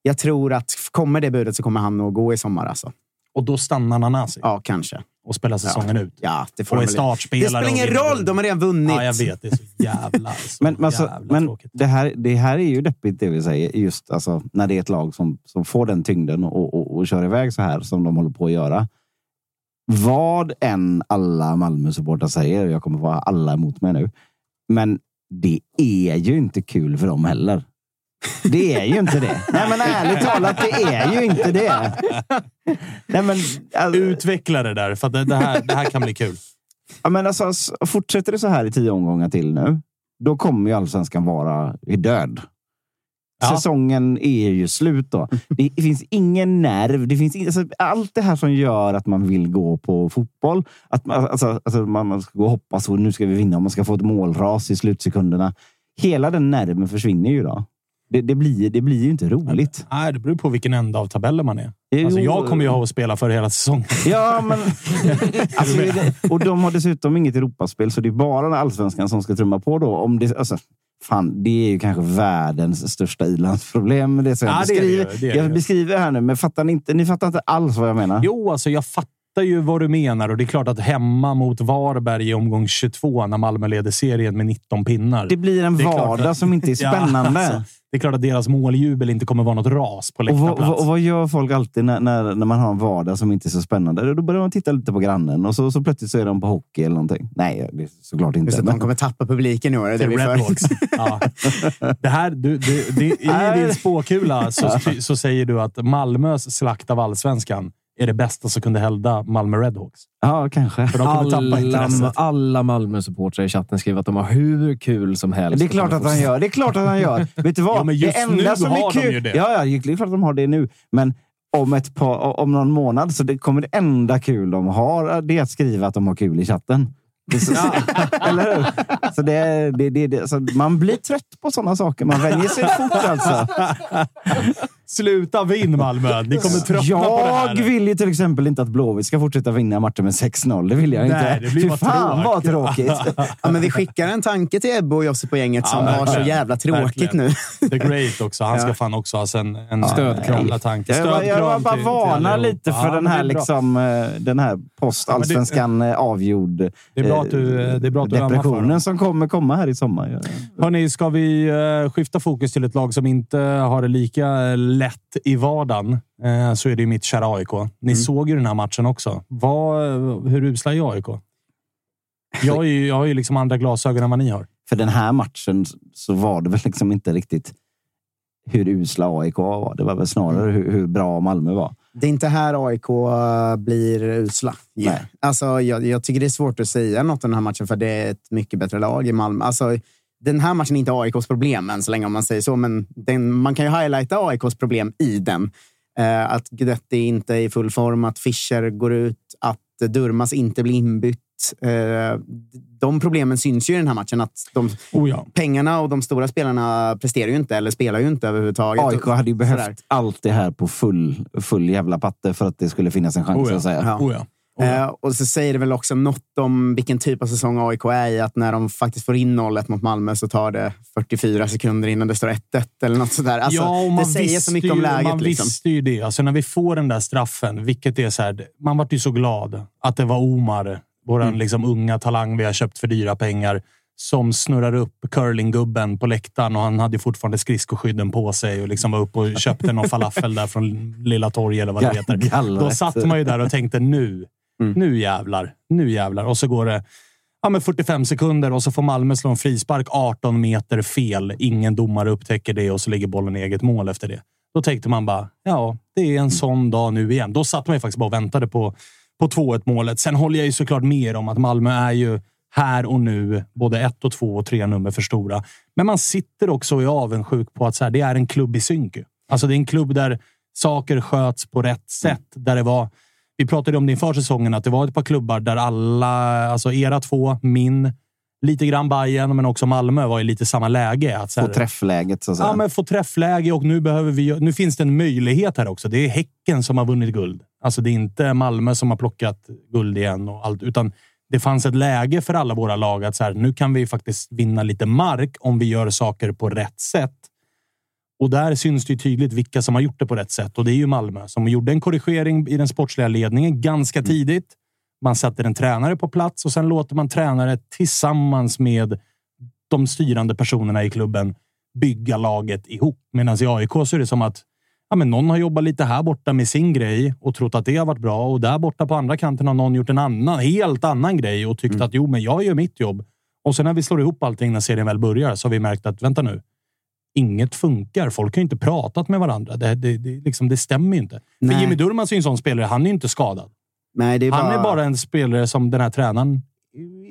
Jag tror att kommer det budet så kommer han nog gå i sommar. Alltså. Och då stannar Nanasi Ja, kanske. och spelar säsongen ut. Ja, det får Och de är startspelare. Det spelar ingen roll, de har redan vunnit. Ja, jag vet. Det är så jävla, så Men, alltså, jävla men tråkigt. det, här, det här är ju deppigt det vi säger. Just alltså, när det är ett lag som, som får den tyngden och, och, och kör iväg så här som de håller på att göra. Vad än alla Malmö-supportrar säger, jag kommer vara alla emot mig nu, men det är ju inte kul för dem heller. Det är ju inte det. Nej, men ärligt talat, det är ju inte det. Nej, men, alltså, Utveckla det där, för det, här, det här kan bli kul. Ja, men alltså, fortsätter det så här i tio omgångar till nu, då kommer ju allsvenskan vara död. Ja. Säsongen är ju slut då. Det finns ingen nerv. Det finns in, alltså, allt det här som gör att man vill gå på fotboll. Att man, alltså, alltså, man ska gå och hoppas och nu ska vi vinna och man ska få ett målras i slutsekunderna. Hela den nerven försvinner ju då. Det, det, blir, det blir ju inte roligt. Nej, det beror på vilken ända av tabellen man är. Alltså, jag kommer ju ha att spela för hela säsongen. Ja, men... alltså, det, och de har dessutom inget Europaspel, så det är bara allsvenskan som ska trumma på då. Om det, alltså, fan, det är ju kanske världens största ilandsproblem. Det jag, Ja, det är det beskriver, det är det jag beskriver här nu, men fattar ni, inte, ni fattar inte alls vad jag menar. Jo, alltså jag fattar fattar ju vad du menar och det är klart att hemma mot Varberg i omgång 22 när Malmö leder serien med 19 pinnar. Det blir en Det vardag att- som inte är Ja, spännande. alltså, det är klart att deras måljubel inte kommer vara något ras på Och vad, läktarplats. och vad gör folk alltid när, när, när man har en vardag som inte är så spännande? Då börjar man titta lite på grannen och så, så plötsligt så är de på hockey eller någonting. Nej, det är såklart inte. Just att men- de kommer tappa publiken i år. Det är det. Ja. Det här, du, du, det, I din spåkula så, så säger du att Malmös slakt av allsvenskan är det bästa som kunde hända Malmö Redhawks. Ja, kanske. För de kommer tappa Alla, intresset. alla Malmö-supportrar i chatten skriver att de har hur kul som helst. Det är klart att han gör. Det är klart att han gör. Vet du vad? Ja, men just det enda nu som har är de kul... ju det. Ja, ja, det är klart att de har det nu. Men om, ett par, om någon månad så det kommer det enda kul de har det är att skriva att de har kul i chatten. Det är så, Eller hur? Så det, det, det, det, så man blir trött på sådana saker. Man vänjer sig fort alltså. Sluta vinn Malmö! Ni kommer tröttna på det här. Jag vill ju till exempel inte att Blåvitt ska fortsätta vinna matcher med 6-0. Det vill jag Nej, inte. det blir Fy bara fan vad tråkigt. tråkigt. Ja, men vi skickar en tanke till Ebbe och Josse på gänget som Ja, har så jävla tråkigt Verkligen. nu. The Great också. Han ska Ja. fan också ha en, en Stödkram. tanke. Jag, var- jag Stödkram bara till- varna till lite för Ja, den här, det är bra. liksom, eh, den här post-allsvenskan eh, avgjord Det är bra att du- eh, det är bra att du ömmar för depressionen dem. som kommer komma här i sommar. Hörni, ska vi eh, skifta fokus till ett lag som inte har det lika lätt i vardagen, eh, så är det ju mitt kära AIK. Ni såg ju den här matchen också. Vad, hur usla är AIK? Jag, är ju, jag har ju liksom andra glasögon än vad ni har. För den här matchen så var det väl liksom inte riktigt hur usla AIK var. Det var väl snarare hur, hur bra Malmö var. Det är inte här AIK eh, blir usla. Nej. Alltså, jag, jag tycker det är svårt att säga något om den här matchen, för det är ett mycket bättre lag i Malmö. Alltså, den här matchen är inte AIKs problem än så länge, om man säger så. Men den, man kan ju highlighta AIKs problem i den. Eh, att Guidetti inte är i full form, att Fischer går ut, att Durmas inte blir inbytt. Eh, de problemen syns ju i den här matchen. Att de, Oh ja. pengarna och de stora spelarna presterar ju inte, eller spelar ju inte överhuvudtaget. AIK hade ju behövt Sådär. allt det här på full, full jävla patte för att det skulle finnas en chans. Oh ja. att säga. Ja. Oh ja. Eh, och så säger det väl också något om vilken typ av säsong AIK är i. Att när de faktiskt får in 0-1 mot Malmö så tar det 44 sekunder innan det står 1-1 eller något sådär. Alltså, ja, och det man säger så mycket om läget. Man liksom. visste ju det. Alltså när vi får den där straffen, vilket är så här, man vart ju så glad att det var Omar, vår Mm. liksom unga talang vi har köpt för dyra pengar, som snurrar upp curlinggubben på läktaren och han hade ju fortfarande skridskoskydden på sig och liksom var uppe och köpte någon falafel där från Lilla Torg eller vad det heter. Då satt man ju där och tänkte nu, Mm. nu jävlar, nu jävlar. Och så går det ja, men 45 sekunder och så får Malmö slå en frispark 18 meter fel. Ingen domare upptäcker det och så ligger bollen i eget mål efter det. Då tänkte man bara, ja, det är en sån dag nu igen. Då satt man ju faktiskt bara och väntade på, på 2-1 målet. Sen håller jag ju såklart med om att Malmö är ju här och nu både ett och två och tre nummer för stora. Men man sitter också och är avundsjuk på att så här, det är en klubb i synk. Alltså det är en klubb där saker sköts på rätt sätt. Där det var, vi pratade om det inför säsongen, att det var ett par klubbar där alla, alltså era två, min, lite grann Bayern men också Malmö var i lite samma läge. Att här, träffläget så att säga. Ja, men få träffläge och nu, behöver vi, nu finns det en möjlighet här också. Det är Häcken som har vunnit guld. Alltså det är inte Malmö som har plockat guld igen och allt, utan det fanns ett läge för alla våra lag att så här, nu kan vi faktiskt vinna lite mark om vi gör saker på rätt sätt. Och där syns det ju tydligt vilka som har gjort det på rätt sätt och det är ju Malmö som gjorde en korrigering i den sportsliga ledningen ganska tidigt. Man sätter en tränare på plats och sen låter man tränare tillsammans med de styrande personerna i klubben bygga laget ihop. Medan i AIK så är det som att ja, men någon har jobbat lite här borta med sin grej och trott att det har varit bra och där borta på andra kanten har någon gjort en annan, helt annan grej och tyckt att jo, men jag gör mitt jobb. Och sen när vi slår ihop allting när serien väl börjar så har vi märkt att vänta nu. Inget funkar. Folk har ju inte pratat med varandra. Det, det, det, liksom, det stämmer ju inte. Nej. För Jimmy Durmaz är ju en sån spelare. Han är inte skadad. Nej, är Han bara, är bara en spelare som den här tränaren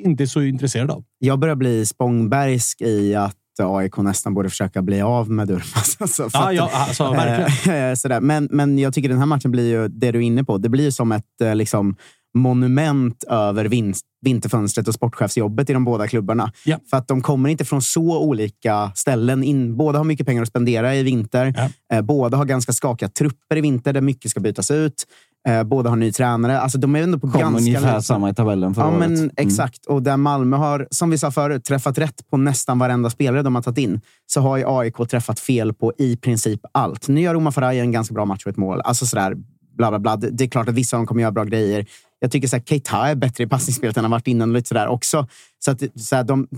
inte är så intresserad av. Jag börjar bli Spångbergsk i att AIK nästan borde försöka bli av med Durmaz. Alltså, Ja, ja, alltså, verkligen. Eh, Sådär. Men, men jag tycker den här matchen blir ju, det du är inne på, det blir ju som ett eh, liksom, monument över vinst, vinterfönstret och sportchefsjobbet i de båda klubbarna. Ja. För att de kommer inte från så olika ställen. In, båda har mycket pengar att spendera i vinter. Ja. Eh, båda har ganska skakiga trupper i vinter där mycket ska bytas ut. Eh, båda har ny tränare. Alltså, de är ändå på Kom ganska ungefär lika- samma i tabellen förra Ja, året. men Mm. exakt. Och där Malmö har, som vi sa förut, träffat rätt på nästan varenda spelare de har tagit in, så har ju AIK träffat fel på i princip allt. Nu gör Omar Faraj en ganska bra match och ett mål. Alltså sådär, bla bla bla. Det det är klart att vissa av dem kommer göra bra grejer. Jag tycker så här, Keita är bättre i passningsspelet än han varit innan. Och lite sådär också. Så att, så här, de,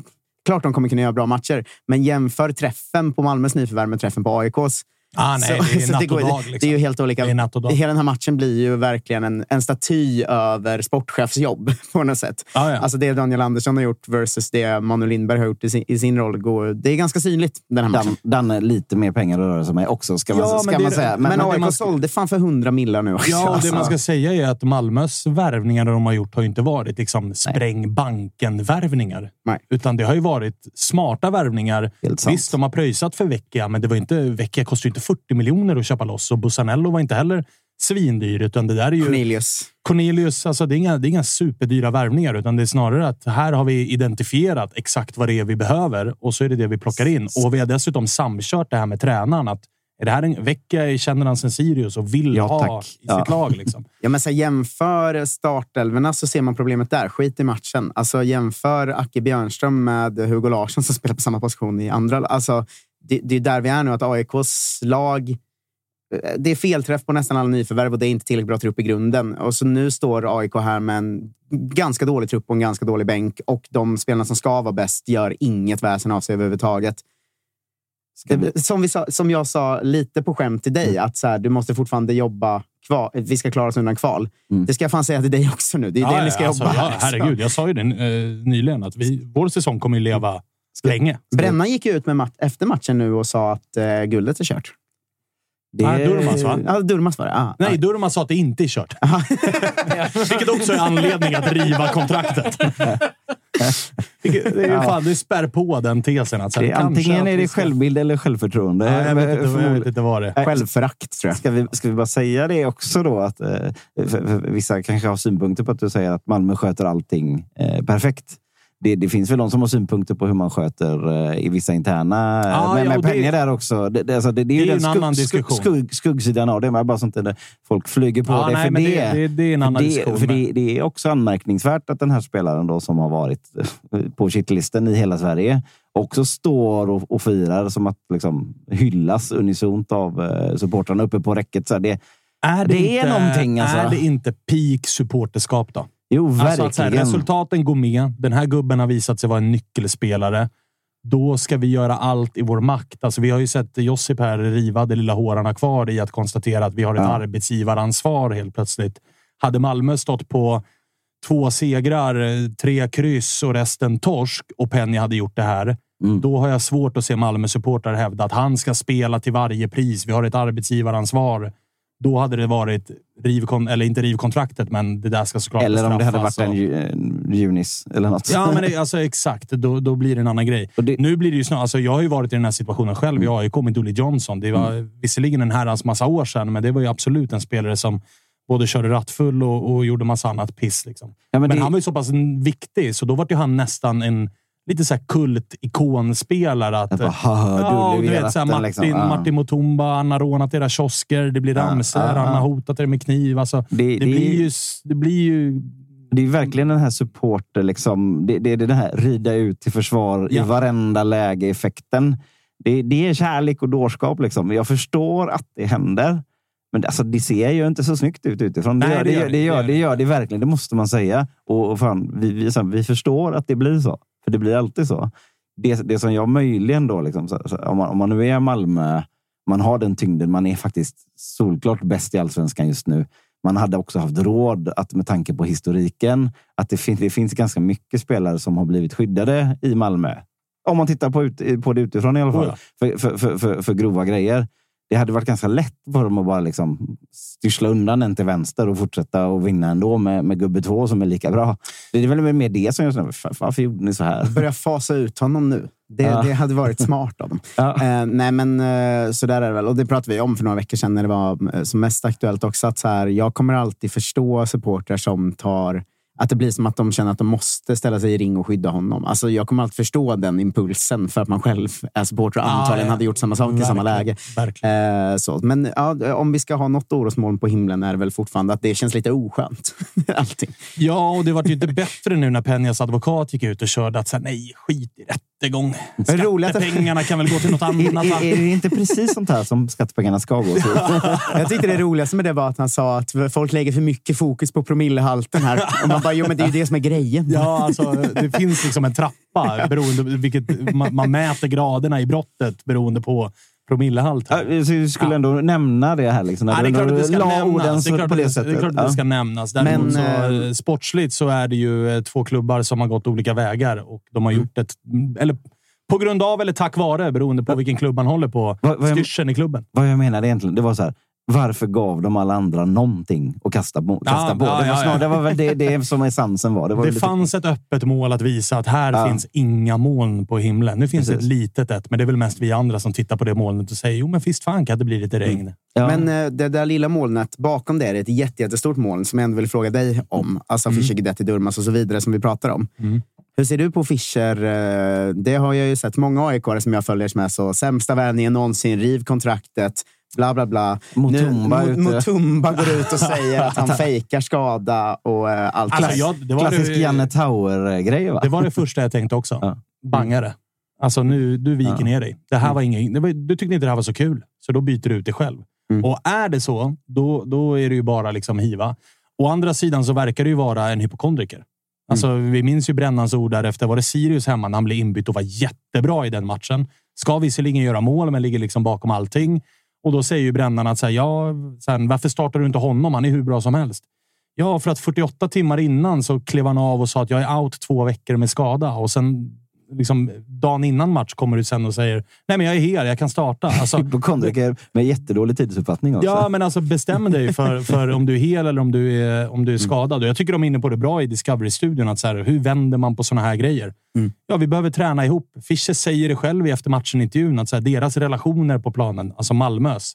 klart de kommer kunna göra bra matcher, men jämför träffen på Malmös nyförvärv med träffen på AIKs. Ah, nej, det är så går- dag, det, liksom. det är ju helt olika. Är. Hela den här matchen blir ju verkligen en, en staty över sportchefsjobb på något sätt. Ah, ja. Alltså det Daniel Andersson har gjort versus det Manu Lindberg har gjort i sin, i sin roll. Går, det är ganska synligt, den här matchen. Dan, Dan lite mer pengar att röra sig med också, ska man, Ja, ska men det- man säga. Men, men det AIK man sålde fan för 100 millar nu också. Ja, och det Alltså. man ska säga är att Malmös värvningar de har gjort har ju inte varit liksom spräng banken-värvningar. Nej. Utan det har ju varit smarta värvningar. Helt sant. Visst, de har pröjsat för Vecchia, men det var inte, Vecchia kostar ju inte 40 miljoner att köpa loss och Bussanello var inte heller svindyr. Utan det där är ju Cornelius. Cornelius, alltså det, är inga, det är inga superdyra värvningar, utan det är snarare att här har vi identifierat exakt vad det är vi behöver och så är det det vi plockar in. Och vi har dessutom samkört det här med tränaren. Att är det här en vecka känner han sen Sirius och vill Ja, ha tack. i Ja. sitt lag? Liksom. Ja, men så jämför startelverna så ser man problemet där. Skit i matchen. Alltså, jämför Acke Björnström med Hugo Larsson som spelar på samma position i andra. Alltså, det, det är där vi är nu. Att AIKs lag... eh, Det är felträff på nästan alla nyförvärv och det är inte tillräckligt bra trupp i grunden. Och så nu står AIK här med en ganska dålig trupp och en ganska dålig bänk. Och de spelarna som ska vara bäst gör inget väsen av sig överhuvudtaget. Det- Som, vi sa, som jag sa lite på skämt till dig, att så här, du måste fortfarande jobba kvar. Vi ska klara oss undan kval. Det ska jag fan säga till dig också nu. Det är det ni ska alltså, jobba ja, här. herregud, jag sa ju det eh, nyligen att vi, vår säsong kommer ju leva länge. Brännan gick ju ut med mat- efter matchen nu och sa att eh, guldet är kört. Det, Nej, Durmaz, va? Ja, Durmaz var det. Ah, Nej, Durmaz sa att det inte är kört. Vilket också är anledning att riva kontraktet. Det är ju Ja. fan, det spär på den tesen. Att, det, antingen att är det ska- självbild eller självförtroende. Ja, jag, vet inte, jag Förmodligen- vet inte vad det är. Självförakt, tror jag. Ska vi, ska vi bara säga det också då? Att, eh, för, för vissa kanske har synpunkter på att du säger att Malmö sköter allting eh, perfekt. Det, det finns väl de som har synpunkter på hur man sköter eh, i vissa interna... Ja, med ja, med det- pengar där också. Det, det, alltså, det, det är ju Det den en annan diskussion. skugg, skuggsidan av det. Men bara så att inte folk flyger på Ja, det nej, för det. det- det- det är en annan det, diskussion, För men- det, det är också anmärkningsvärt att den här spelaren då som har varit eh, på shitlisten i hela Sverige också står och, och firar som att liksom hyllas unisont av eh, supportrarna uppe på räcket. Så det, Är det är någonting, alltså. Är det inte peak supporterskap då? Jo, Alltså verkligen. att så här, resultaten går med. Den här gubben har visat sig vara en nyckelspelare. Då ska vi göra allt i vår makt. Alltså, vi har ju sett Josip här riva det lilla hårarna kvar i att konstatera att vi har ett Ja. arbetsgivaransvar helt plötsligt. Hade Malmö stått på två segrar, tre kryss och resten torsk och Penny hade gjort det här. Mm. Då har jag svårt att se Malmö-supportrar hävda att han ska spela till varje pris. Vi har ett arbetsgivaransvar. Då hade det varit, riv, kon- eller inte riv kontraktet, men det där ska såklart Eller om det hade varit en, ju- Junis eller något. Ja, men det, alltså, exakt. Då, då blir det en annan grej. Det- Nu blir det ju snarare... Alltså, jag har ju varit i den här situationen själv i AIK med Dolly Johnson. Det var visserligen en herrans massa år sedan, men det var ju absolut en spelare som både körde rattfull och, och gjorde massa annat piss. Liksom. Ja, men men det- han var ju så pass viktig, så då var ju han nästan en lite så här kult-ikonspelare. Att, bara, "Haha, ja, du vet, så här, ratten", Martin, liksom. Ja. Martin Mutumba, han har rånat era kiosker, det blir ramsor, ja, ja. han har hotat er med kniv. Alltså, det, Det- det- blir ju, det blir ju... Det är verkligen den här supporter, liksom, det, det är den här rida ut till försvar Ja. i varenda läge-effekten. Det, det är kärlek och dårskap. Liksom. Jag förstår att det händer. Men alltså, det ser ju inte så snyggt ut utifrån. Det, Nej, gör, det det, gör gör, det. det, Det gör, gör det gör det verkligen. Det måste man säga. Och, och fan, vi, vi, vi förstår att det blir så. För det blir alltid så. Det, det som jag möjligen då, liksom, så, så, om, man, om man nu är Malmö, man har den tyngden, man är faktiskt solklart bäst i allsvenskan just nu. Man hade också haft råd, att, med tanke på historiken, att det, fin, det finns ganska mycket spelare som har blivit skyddade i Malmö. Om man tittar på, ut, på det utifrån i alla fall. Oh ja. för, för, för, för, för grova grejer. Det hade varit ganska lätt för dem att bara liksom styrsla undan en till vänster och fortsätta och vinna ändå med, med gubbe två som är lika bra. Det är väl mer det som jag känner, "Fan, varför gjorde ni så här? Börja fasa ut honom nu. Det, Ja. det hade varit smart av dem. Ja. Eh, nej, men eh, så där är det väl. Och det pratade vi om för några veckor sedan när det var eh, som mest aktuellt också. Att så här, jag kommer alltid förstå supportrar som tar att det blir som att de känner att de måste ställa sig i ring och skydda honom. Alltså, jag kommer alltid förstå den impulsen för att man själv är supporter och Ah, antagligen ja. hade gjort samma sak i samma Verkligen, läge. Verkligen. Eh, så. Men ja, om vi ska ha något orosmoln på himlen är det väl fortfarande att det känns lite oskönt. Allting. Ja, och det var ju inte bättre nu när Peñas advokat gick ut och körde att så här, nej, skit i detta. Rättegång. Skattepengarna kan väl gå till något annat. Är, är det inte precis sånt här som skattepengarna ska gå till? Jag tyckte det roligaste med det var att han sa att folk lägger för mycket fokus på promillehalten här. Och man bara, jo men det är ju det som är grejen. Ja, alltså, det finns liksom en trappa beroende vilket man, man mäter graderna i brottet beroende på promillehalt. Ja, så du skulle ändå nämna det här. Liksom, Ja, det är klart att det ska nämnas. Det är klart det det, är klart att det ska nämnas. Däremot Men, så, eh, sportsligt så är det ju eh, två klubbar som har gått olika vägar och de har Mm. gjort ett... Eller på grund av eller tack vare, beroende på vilken klubb man håller på, Vad- vad jag- styrseln i klubben. Vad jag menade egentligen, det var så här. Varför gav de alla andra någonting att kasta på? Kasta Ja, på? ja, det, var ja, snarare, ja. det var väl det, det som essensen var. Det, var Det lite- fanns ett öppet mål att visa att här Ja. finns inga moln på himlen. Nu finns det ett Precis. litet ett, men det är väl mest vi andra som tittar på det molnet och säger jo, men visst fan kan det bli lite regn. Mm. Ja. Men eh, det där lilla molnet bakom det är ett jätte, jättestort moln som jag ändå vill fråga dig om. Alltså Fischer, Guidetti, Durmaz och så vidare som vi pratar om. Mm. Hur ser du på Fischer? Eh, Det har jag ju sett många aik som jag följer som är så sämsta värvningen någonsin, riv kontraktet, bla bla bla. Mutumba nu. Mutumba går ut och säger att han fejkar skada och eh, allt. Alltså, jag, det, var Klassisk det, Janne Tauer-grej, va? det var det första jag tänkte också. Ja. Bangare. Alltså nu, du viker Ja. ner dig. Det här var ingen, det var, du tyckte inte det här var så kul, så då byter du ut dig själv. Mm. Och är det så, då, då är det ju bara liksom hiva. Å andra sidan så verkar det ju vara en hypokondriker. Alltså, Vi minns ju Brännans ord där efter. Var det Sirius hemma när han blev inbytt och var jättebra i den matchen? Ska visserligen göra mål, men ligger liksom bakom allting. Och då säger ju brännarna att så här, ja, sen, varför startar du inte honom? Han är hur bra som helst. Ja, för att 48 timmar innan så klev han av och sa att jag är out två veckor med skada. Och sen liksom, dagen innan match kommer du sen och säger nej, men jag är här, jag kan starta. Alltså, Hypokondriker med jättedålig tidsuppfattning också. Ja, men alltså bestäm dig för, för om du är hel eller om du är, om Mm. du är skadad. Och jag tycker de är inne på det bra i Discovery-studion. Att så här, hur vänder man på såna här grejer? Mm. Ja, vi behöver träna ihop. Fischer säger det själv i efter matchen-intervjun att så här, deras relationer på planen, alltså Malmös,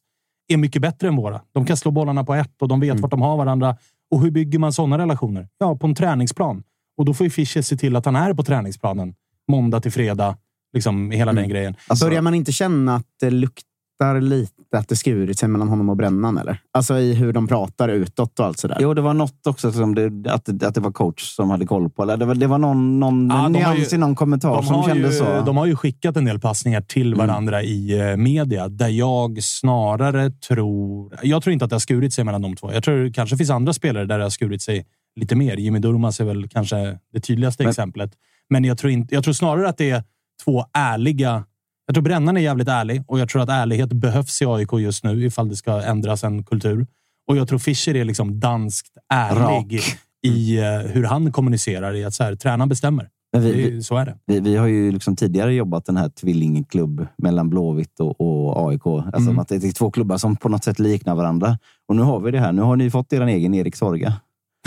är mycket bättre än våra. De kan slå bollarna på ett och de Mm. vet vart de har varandra. Och hur bygger man sådana relationer? Ja, på en träningsplan. Och då får ju Fischer se till att han är på träningsplanen måndag till fredag. Liksom hela Mm. den grejen. Alltså, Börjar man inte känna att det luktar lite att det skurit sig mellan honom och Brännan? Eller? Alltså i hur de pratar utåt och allt sådär. Jo, det var något också som det, att, att det var coach som hade koll på. Eller det var, det var någon, någon Ja, nyans ju- i någon kommentar som kändes ju, så. de har ju skickat en del passningar till Mm. varandra i eh, media, där jag snarare tror... Jag tror inte att det har skurit sig mellan de två. Jag tror det kanske finns andra spelare där det har skurit sig lite mer. Jimmy Durmaz är väl kanske det tydligaste Men- exemplet. Men jag tror, inte, jag tror snarare att det är två ärliga... Jag tror Brännan är jävligt ärlig och jag tror att ärlighet behövs i AIK just nu ifall det ska ändras en kultur. Och jag tror Fischer är liksom danskt ärlig Rak. i eh, hur han kommunicerar. I att så här, tränaren bestämmer. Vi, vi, så är det. vi, vi har ju liksom tidigare jobbat den här tvillingklubb mellan Blåvitt och, och AIK. Alltså Mm. att det är två klubbar som på något sätt liknar varandra. Och nu har vi det här. Nu har ni fått er egen Erik Sorga.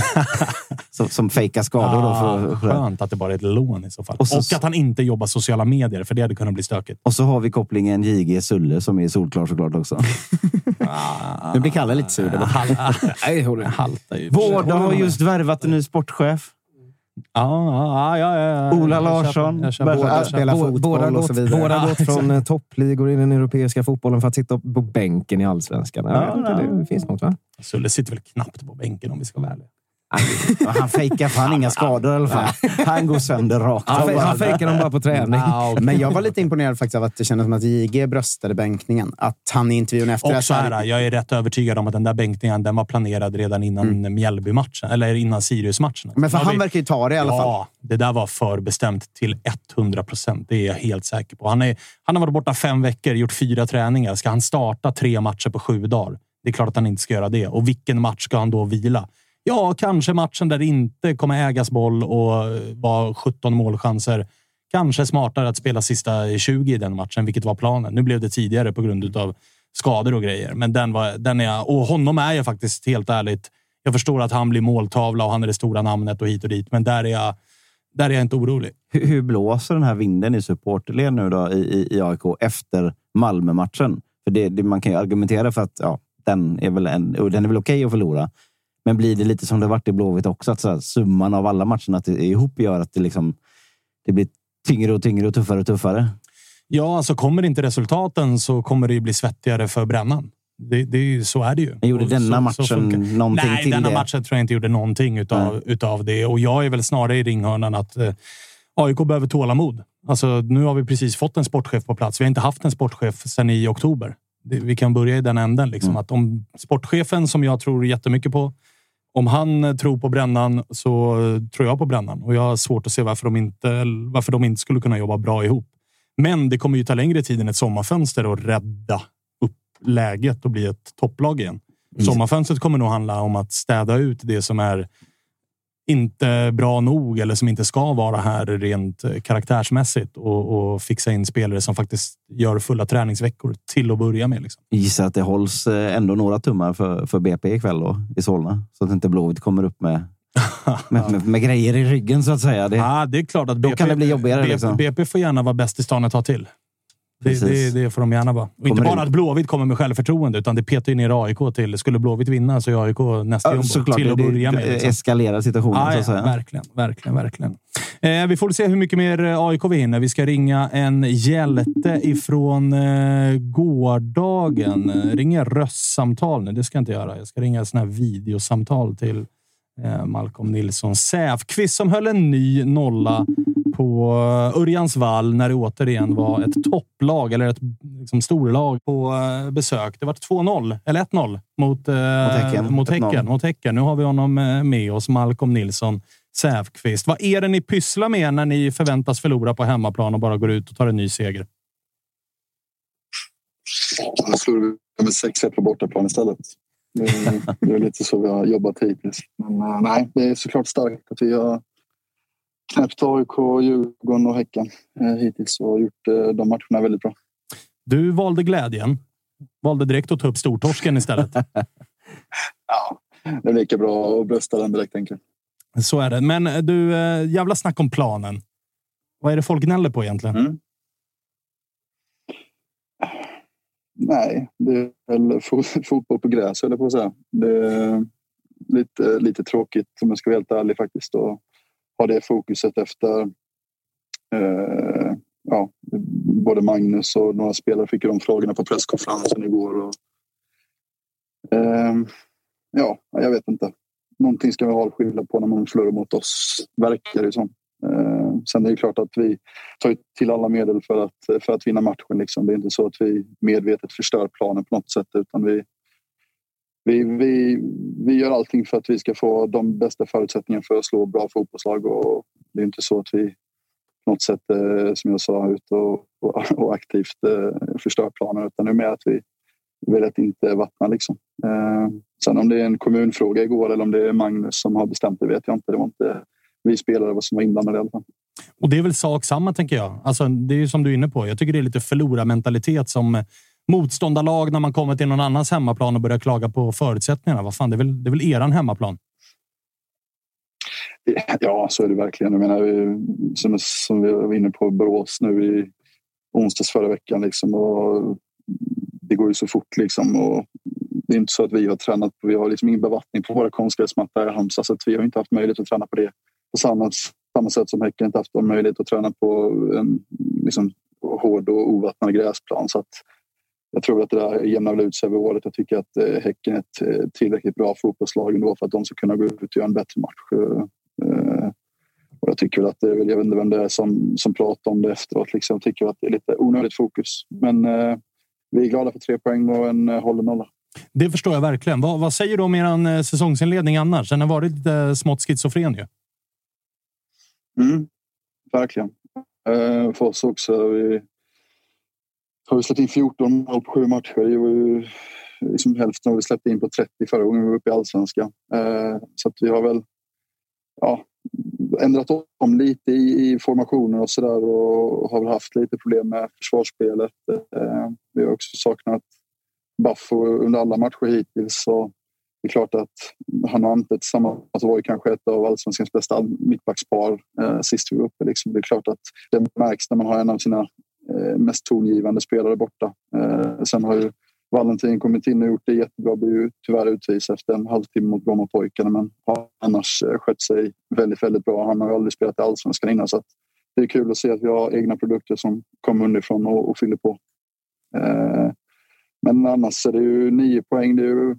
som, som fejkar skador. Då för, Ah, skönt att det bara är ett lån i så fall. Och Och, så- att han inte jobbar sociala medier, för det hade kunnat bli stökigt. och så har vi kopplingen JG Sulle som är solklar såklart också. Nu blir Kalle lite sur. Vårda har just värvat en ny sportchef. Ja, ja, ja, ja. Ola Jag Larsson. köper- jag köper- Börjar jag Att köper- spela Bå- fotboll båda och gått, så vidare. båda Ja, gått exakt. från eh, toppligor i den europeiska fotbollen för att sitta på bänken i allsvenskan. Jag Ja, vet inte, det finns något va? Sulle sitter väl knappt på bänken om vi ska vara ärliga. Han fejkar fan inga skador i alla fall. Han går sönder rakt Han, av. fe- han fejkar dem bara på träning. Men jag var lite imponerad faktiskt av att det kändes som att JG bröstade bänkningen. Att han i intervjun efter Och så här, jag är rätt övertygad om att den där bänkningen den var planerad redan innan Mjällby-matchen. Eller innan Sirius-matchen. Men för han vi- verkar ju ta det i alla fall. Ja, det där var förbestämt till 100 procent. Det är jag helt säker på. Han, är, han har varit borta fem veckor, gjort fyra träningar. Ska han starta tre matcher på sju dagar? Det är klart att han inte ska göra det. Och vilken match ska han då vila? Ja, kanske matchen där det inte kommer ägas boll och vara 17 målchanser. Kanske smartare att spela sista 20 i den matchen, vilket var planen. Nu blev det tidigare på grund av skador och grejer, men den var, den är, och honom är jag faktiskt helt ärligt. Jag förstår att han blir måltavla och han är det stora namnet och hit och dit, men där är jag, där är jag inte orolig. Hur, hur blåser den här vinden i supporterled nu då i, i, i AIK efter Malmö-matchen? För det, det, man kan ju argumentera för att ja, den är väl, en, den är väl okej att förlora. Men blir det lite som det varit i Blåvitt också? Att så här, summan av alla matcherna ihop gör att det, liksom, det blir tyngre och tyngre och tuffare och tuffare. Ja, alltså kommer inte resultaten så kommer det ju bli svettigare för brännan. Det, det, är ju- så är det ju. Men gjorde Och denna så- matchen så någonting Nej, till denna det? matchen tror jag inte gjorde någonting utav, utav det. Och jag är väl snarare i ringhörnan att eh, AIK behöver tålamod. Alltså, nu har vi precis fått en sportchef på plats. Vi har inte haft en sportchef sedan i oktober. Det, vi kan börja i den änden. Liksom, Mm. att om sportchefen, som jag tror jättemycket på, om han eh, tror på Brännan så eh, tror jag på Brännan. Och jag har svårt att se varför de inte, varför de inte skulle kunna jobba bra ihop. Men det kommer ju ta längre tid än ett sommarfönster att rädda upp läget och bli ett topplag igen. Sommarfönstret kommer nog handla om att städa ut det som är inte bra nog eller som inte ska vara här rent eh, karaktärsmässigt och, och fixa in spelare som faktiskt gör fulla träningsveckor till att börja med. Liksom. Gissar att det hålls eh, ändå några tummar för, för BP ikväll då, i Solna. Så att inte Blåvitt kommer upp med, med, med, med grejer i ryggen så att säga. Det, Ja, det är klart att Då BP, kan det bli jobbigare, BP, liksom. BP får gärna vara bäst i stan ett tag till. Det, det, det får de gärna vara. Och inte bara ut. att Blåvitt kommer med självförtroende, utan det petar ju ner AIK till. Skulle Blåvitt vinna så är AIK nästa Ja, såklart, till att börja med. liksom. eskalerar situationen Ja, så att säga. verkligen, verkligen, verkligen. Eh, vi får se hur mycket mer eh, AIK vi hinner. Vi ska ringa en hjälte ifrån eh, gårdagen. Ringa röstsamtal nu. Det ska jag inte göra. Jag ska ringa såna här videosamtal till eh, Malcolm Nilsson Säfqvist som höll en ny nolla på eh, Örjans vall när det återigen var ett topplag eller ett liksom, storlag på eh, besök. Det var 2-0 eller 1-0 mot, eh, Häcken. mot, 1-0. häcken, mot Häcken. Nu har vi honom eh, med oss, Malcolm Nilsson Säfqvist. Vad är det ni pysslar med när ni förväntas förlora på hemmaplan och bara går ut och tar en ny seger? Nu slår med 6-1 på bortaplan istället. Det är, lite så vi har jobbat hittills. Men nej, det är såklart starkt att vi har knäppt AIK, Djurgården och Häcken eh, hittills och gjort eh, de matcherna väldigt bra. Du valde glädjen. Valde direkt att ta upp stortorsken istället. Ja, det är lika bra att brösta den direkt, jag. Så är det. Men eh, du, jävla snack om planen. Vad är det folk gnäller på egentligen? Mm. Nej, det är väl fo- fotboll på gräs, jag på att säga. Det är lite, lite tråkigt, om jag ska vara helt ärlig faktiskt, att ha det fokuset efter eh, ja, både Magnus och några spelare fick ju de frågorna på presskonferensen igår. Och, eh, ja, jag vet inte. Någonting ska vi ha skilja på när man förlorar mot oss, verkar det som. Eh, sen är det klart att vi tar till alla medel för att, för att vinna matchen. Liksom. Det är inte så att vi medvetet förstör planen på något sätt utan vi, vi, vi, vi gör allting för att vi ska få de bästa förutsättningarna för att slå bra fotbollslag och det är inte så att vi på något sätt, eh, som jag sa, ut och, och, och aktivt eh, förstör planen utan det är mer att vi vill att inte vattna liksom. Eh, sen om det är en kommunfråga igår eller om det är Magnus som har bestämt det vet jag inte. Det var inte vi spelare som var inblandade i alla fall. Och det är väl sak samma, tänker jag. Alltså, det är ju som du är inne på. Jag tycker det är lite förlorarmentalitet som motståndarlag när man kommer till någon annans hemmaplan och börjar klaga på förutsättningarna. Vad fan, det är väl, det är väl eran hemmaplan? Ja, så är det verkligen. Jag menar, som, som vi var inne på Borås nu i onsdags förra veckan. Liksom, och det går ju så fort. Liksom, och det är inte så att vi har tränat. Vi har liksom ingen bevattning på våra konstgräsmattor i Halmstad så att vi har inte haft möjlighet att träna på det på samma, samma sätt som Häcken inte haft möjlighet att träna på en liksom, hård och ovattnad gräsplan. Så att jag tror att det där jämnar väl ut sig över året. Jag tycker att eh, Häcken är ett eh, tillräckligt bra fotbollslag ändå för att de ska kunna gå ut och göra en bättre match. Eh, och jag tycker väl att det är, jag vet inte vem det är som, som pratar om det efteråt. Liksom. Jag tycker att det är lite onödigt fokus. Men eh, vi är glada för tre poäng och en eh, hållen nolla. Det förstår jag verkligen. Vad, vad säger du om er säsongsinledning annars? Den har varit lite smått schizofren ju. Mm, verkligen. För oss också. Vi har vi släppt in 14 mål på sju matcher. Det var ju eh, liksom hälften av vi släppte in på 30 förra gången vi var uppe i allsvenskan. Eh, så att vi har väl ja, ändrat om lite i, i formationer och sådär och har väl haft lite problem med försvarsspelet. Eh, vi har också saknat Baffo under alla matcher hittills. Så det är klart att han och Ante tillsammans alltså var ju kanske ett av allsvenskans bästa mittbackspar eh, sist vi var uppe. Liksom. Det är klart att det märks när man har en av sina Eh, mest tongivande spelare borta. Eh, sen har ju Valentin kommit in och gjort det jättebra. Blev ju tyvärr utvisad efter en halvtimme mot Brommapojkarna men har annars eh, skött sig väldigt, väldigt bra. Han har ju aldrig spelat i allsvenskan innan så att det är kul att se att vi har egna produkter som kommer underifrån och, och fyller på. Men annars är det ju nio poäng. Det är ju mm,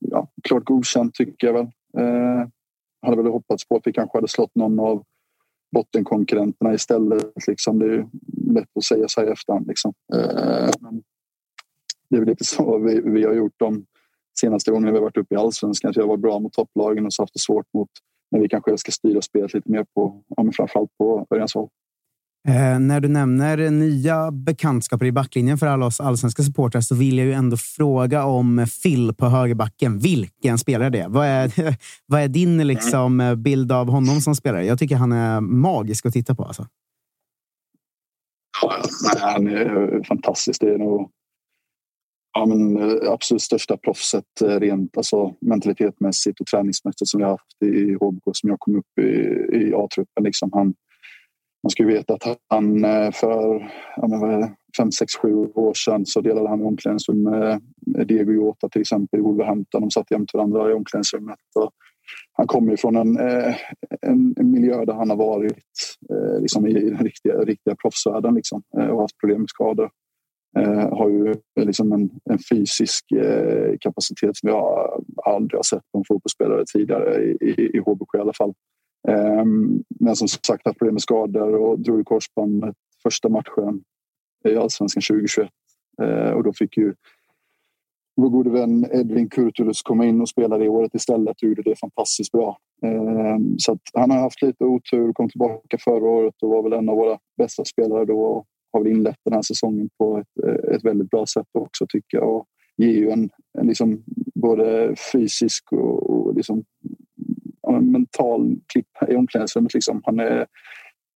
ja, klart godkänt tycker jag väl. Eh, hade väl hoppats på att vi kanske hade slått någon av bottenkonkurrenterna istället. Liksom. Det är lätt att säga så här i efterhand. Liksom. Eh, det är väl lite så vi, vi har gjort de senaste gångerna vi har varit uppe i allsvenskan. Vi har varit bra mot topplagen och så haft det svårt mot när vi kanske ska styra spelet lite mer på, ja, men framförallt på Örjans håll. Eh, när du nämner nya bekantskaper i backlinjen för alla oss allsvenska supportrar så vill jag ju ändå fråga om Phil på högerbacken. Vilken spelare det är? Vad är, vad är din liksom, bild av honom som spelare? Jag tycker han är magisk att titta på. Alltså. han är fantastisk. Det är nog ja, men, eh, absolut största proffset eh, rent alltså, mentalitetmässigt och träningsmässigt som har haft i HBK som jag kom upp i, i A-truppen. Liksom han, man ska ju veta att han eh, för ja, men vad är det, fem, sex, sju år sedan så delade han omklädningsrum med Diego Jota till exempel i Wolverhampton. De satt jämte varandra i omklädningsrummet. Och han kommer ju från en, eh, en, en, miljö där han har varit eh, liksom i den riktiga, riktiga proffsvärlden liksom, och haft problem med skador. Eh, har ju liksom en, en fysisk eh, kapacitet som jag aldrig har sett på en fotbollsspelare tidigare i, i, i HBK i alla fall. Ehm, men som sagt haft problem med skador och drog i korsbandet första matchen i Allsvenskan 2021. Ehm, och då fick ju vår gode vän Edvin Kurtulus komma in och spela det året istället och gjorde det fantastiskt bra. Ehm, så att han har haft lite otur, kom tillbaka förra året och var väl en av våra bästa spelare då och har väl inlett den här säsongen på ett, ett väldigt bra sätt också tycker jag. Och ger ju en, en liksom både fysisk och, och liksom, mental klipp i omklädningsrummet. Liksom. Han, är,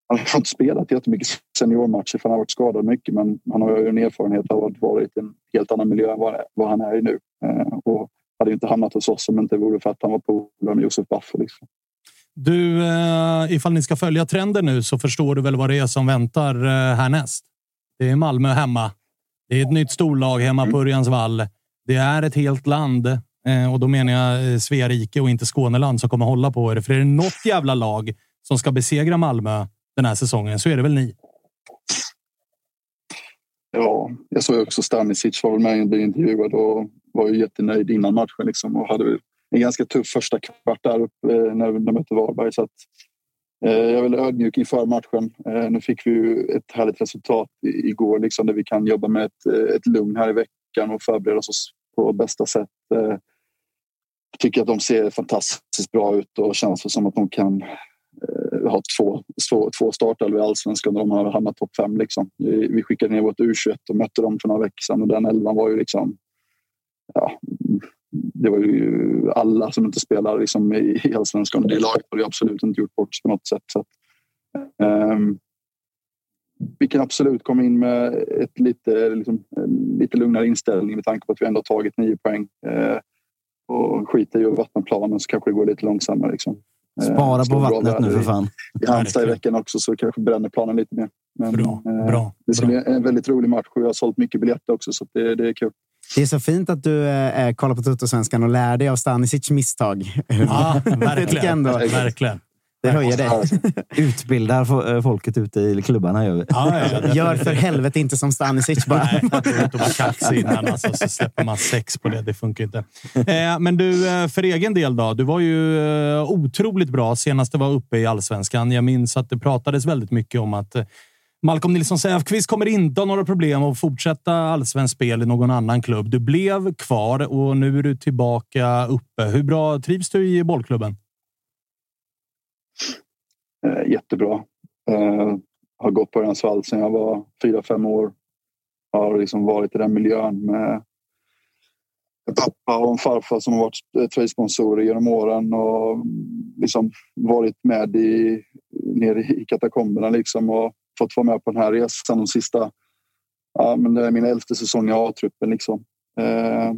han har inte spelat jättemycket seniormatcher för han har varit skadad mycket men han har ju en erfarenhet av att vara i en helt annan miljö än vad, han är i nu. Eh, och hade inte hamnat hos oss om det inte vore för att han var polare med Josef Baffer. Liksom. Du, eh, ifall ni ska följa trenden nu så förstår du väl vad det är som väntar härnäst? Det är Malmö hemma. Det är ett nytt storlag hemma på Örjans vall. Det är ett helt land eh, Eh, och då menar jag eh, Svea rike och inte Skåneland som kommer hålla på er. För är det något jävla lag som ska besegra Malmö den här säsongen så är det väl ni. Ja, jag såg också Stanisic var väl med och blev intervjuad och var ju jättenöjd innan matchen liksom och hade en ganska tuff första kvart där uppe eh, när de mötte Varberg. Så att Eh, jag är väl ödmjuk inför matchen. Eh, nu fick vi ju ett härligt resultat igår liksom, där vi kan jobba med ett, ett lugn här i veckan och förbereda oss på bästa sätt. Eh, tycker att de ser fantastiskt bra ut och känns som att de kan eh, ha två, två, två startelvor i allsvenskan och de har hamnat topp fem. Liksom. Vi skickade ner vårt U21 och mötte dem för några veckor sedan och den elvan var ju liksom ja, det var ju alla som inte spelar liksom i allsvenskan. Det laget har ju absolut inte gjort bort sig på något sätt. Så att, um, vi kan absolut komma in med ett lite, liksom, lite lugnare inställning med tanke på att vi ändå har tagit nio poäng. Uh, och skiter i att vattna planen så kanske det går lite långsammare. Liksom. Spara på vattnet nu för fan. I Halmstad i veckan också så kanske bränner planen lite mer. Men, bra, uh, bra, det ska bli en väldigt rolig match och jag har sålt mycket biljetter också så det, det är kul. Det är så fint att du eh, kollar på Tuttosvenskan och lär dig av Stanisic misstag. Ja, verkligen. ändå, verkligen. Det höjer dig. Utbildar eh, folket ute i klubbarna. Gör, vi. Ja, ja, Gör för helvete inte som Stanisic bara. Nej, inte vara kaxig innan. Alltså, så släpper man sex på det. Det funkar inte. Eh, men du, eh, för egen del då? Du var ju otroligt bra senast du var uppe i allsvenskan. Jag minns att det pratades väldigt mycket om att Malcolm Nilsson Säfqvist kommer inte ha några problem att fortsätta allsvenskt spel i någon annan klubb. Du blev kvar och nu är du tillbaka uppe. Hur bra trivs du i bollklubben? Eh, jättebra. Eh, har gått på Örjansvall vall sedan jag var fyra, fem år. Har liksom varit i den miljön med en pappa och en farfar som har varit eh, tröjsponsorer genom åren och mm, liksom varit med i, nere i katakomberna liksom och fått vara med på den här resan de sista... Ja, men det är min elfte säsong i A-truppen. Liksom. Eh,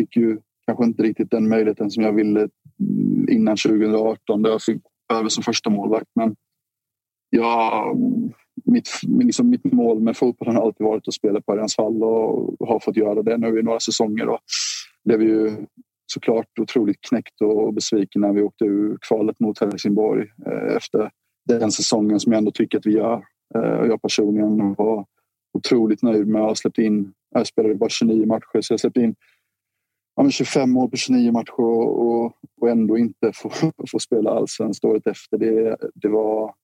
fick ju kanske inte riktigt den möjligheten som jag ville mm, innan 2018 där jag fick över som första målvakt. Men ja, mitt, liksom mitt mål med fotbollen har alltid varit att spela på Örjansvall och har fått göra det nu i några säsonger. Och blev ju såklart otroligt knäckt och besviken när vi åkte ur kvalet mot Helsingborg eh, efter den säsongen som jag ändå tycker att vi gör. Eh, jag personligen var otroligt nöjd med att ha släppt in. Jag spelade bara 29 matcher så jag släppte in ja, 25 mål på 29 matcher och, och ändå inte få, få spela allsvenskt året efter. Det, det var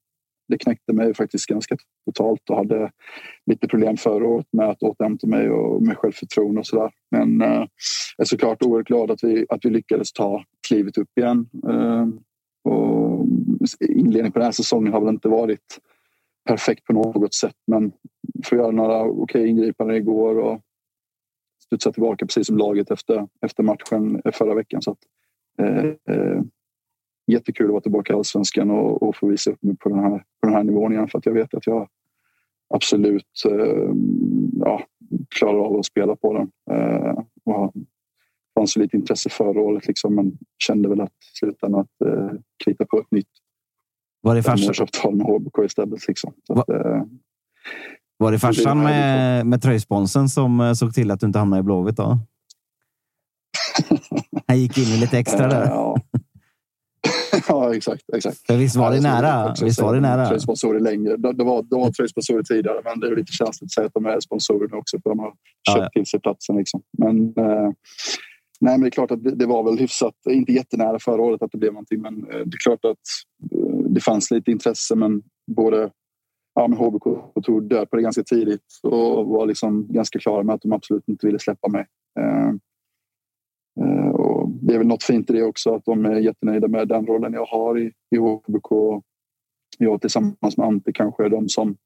det knäckte mig faktiskt ganska totalt och hade lite problem förra året med att återhämta mig och med självförtroende och sådär. Men eh, jag är såklart oerhört glad att vi, att vi lyckades ta klivet upp igen. Eh, och inledningen på den här säsongen har väl inte varit perfekt på något sätt men får göra några okej okay ingripanden igår och studsa tillbaka precis som laget efter, efter matchen förra veckan. Så att, eh, eh, jättekul att vara tillbaka i Allsvenskan och, och få visa upp mig på den, här, på den här nivån igen för att jag vet att jag absolut eh, ja, klarar av att spela på den. Eh, och fanns lite intresse förra året liksom, men kände väl att slutändan att eh, krita på ett nytt femårsavtal med HBK istället. Liksom. Så att, eh, Var det farsan det är med, med tröjsponsen som eh, såg till att du inte hamnade i Blåvitt då? Han gick in med lite extra där. eh, ja. ja, exakt. exakt. För visst var det nära? Visst var det nära? Tröjsponsorer längre. Det, var, det var tröjsponsorer tidigare, men det är lite känsligt att säga att de är sponsorer nu också för de har köpt ja. till sig platsen. Liksom. Men, eh, nej, men det är klart att det, var väl hyfsat, inte jättenära förra året att det blev någonting, men eh, det är klart att det fanns lite intresse, men både ja, men HBK tog död på det ganska tidigt och var liksom ganska klara med att de absolut inte ville släppa mig. Eh, eh, och det är väl något fint i det också att de är jättenöjda med den rollen jag har i, i HBK. Jag tillsammans med Ante kanske är de som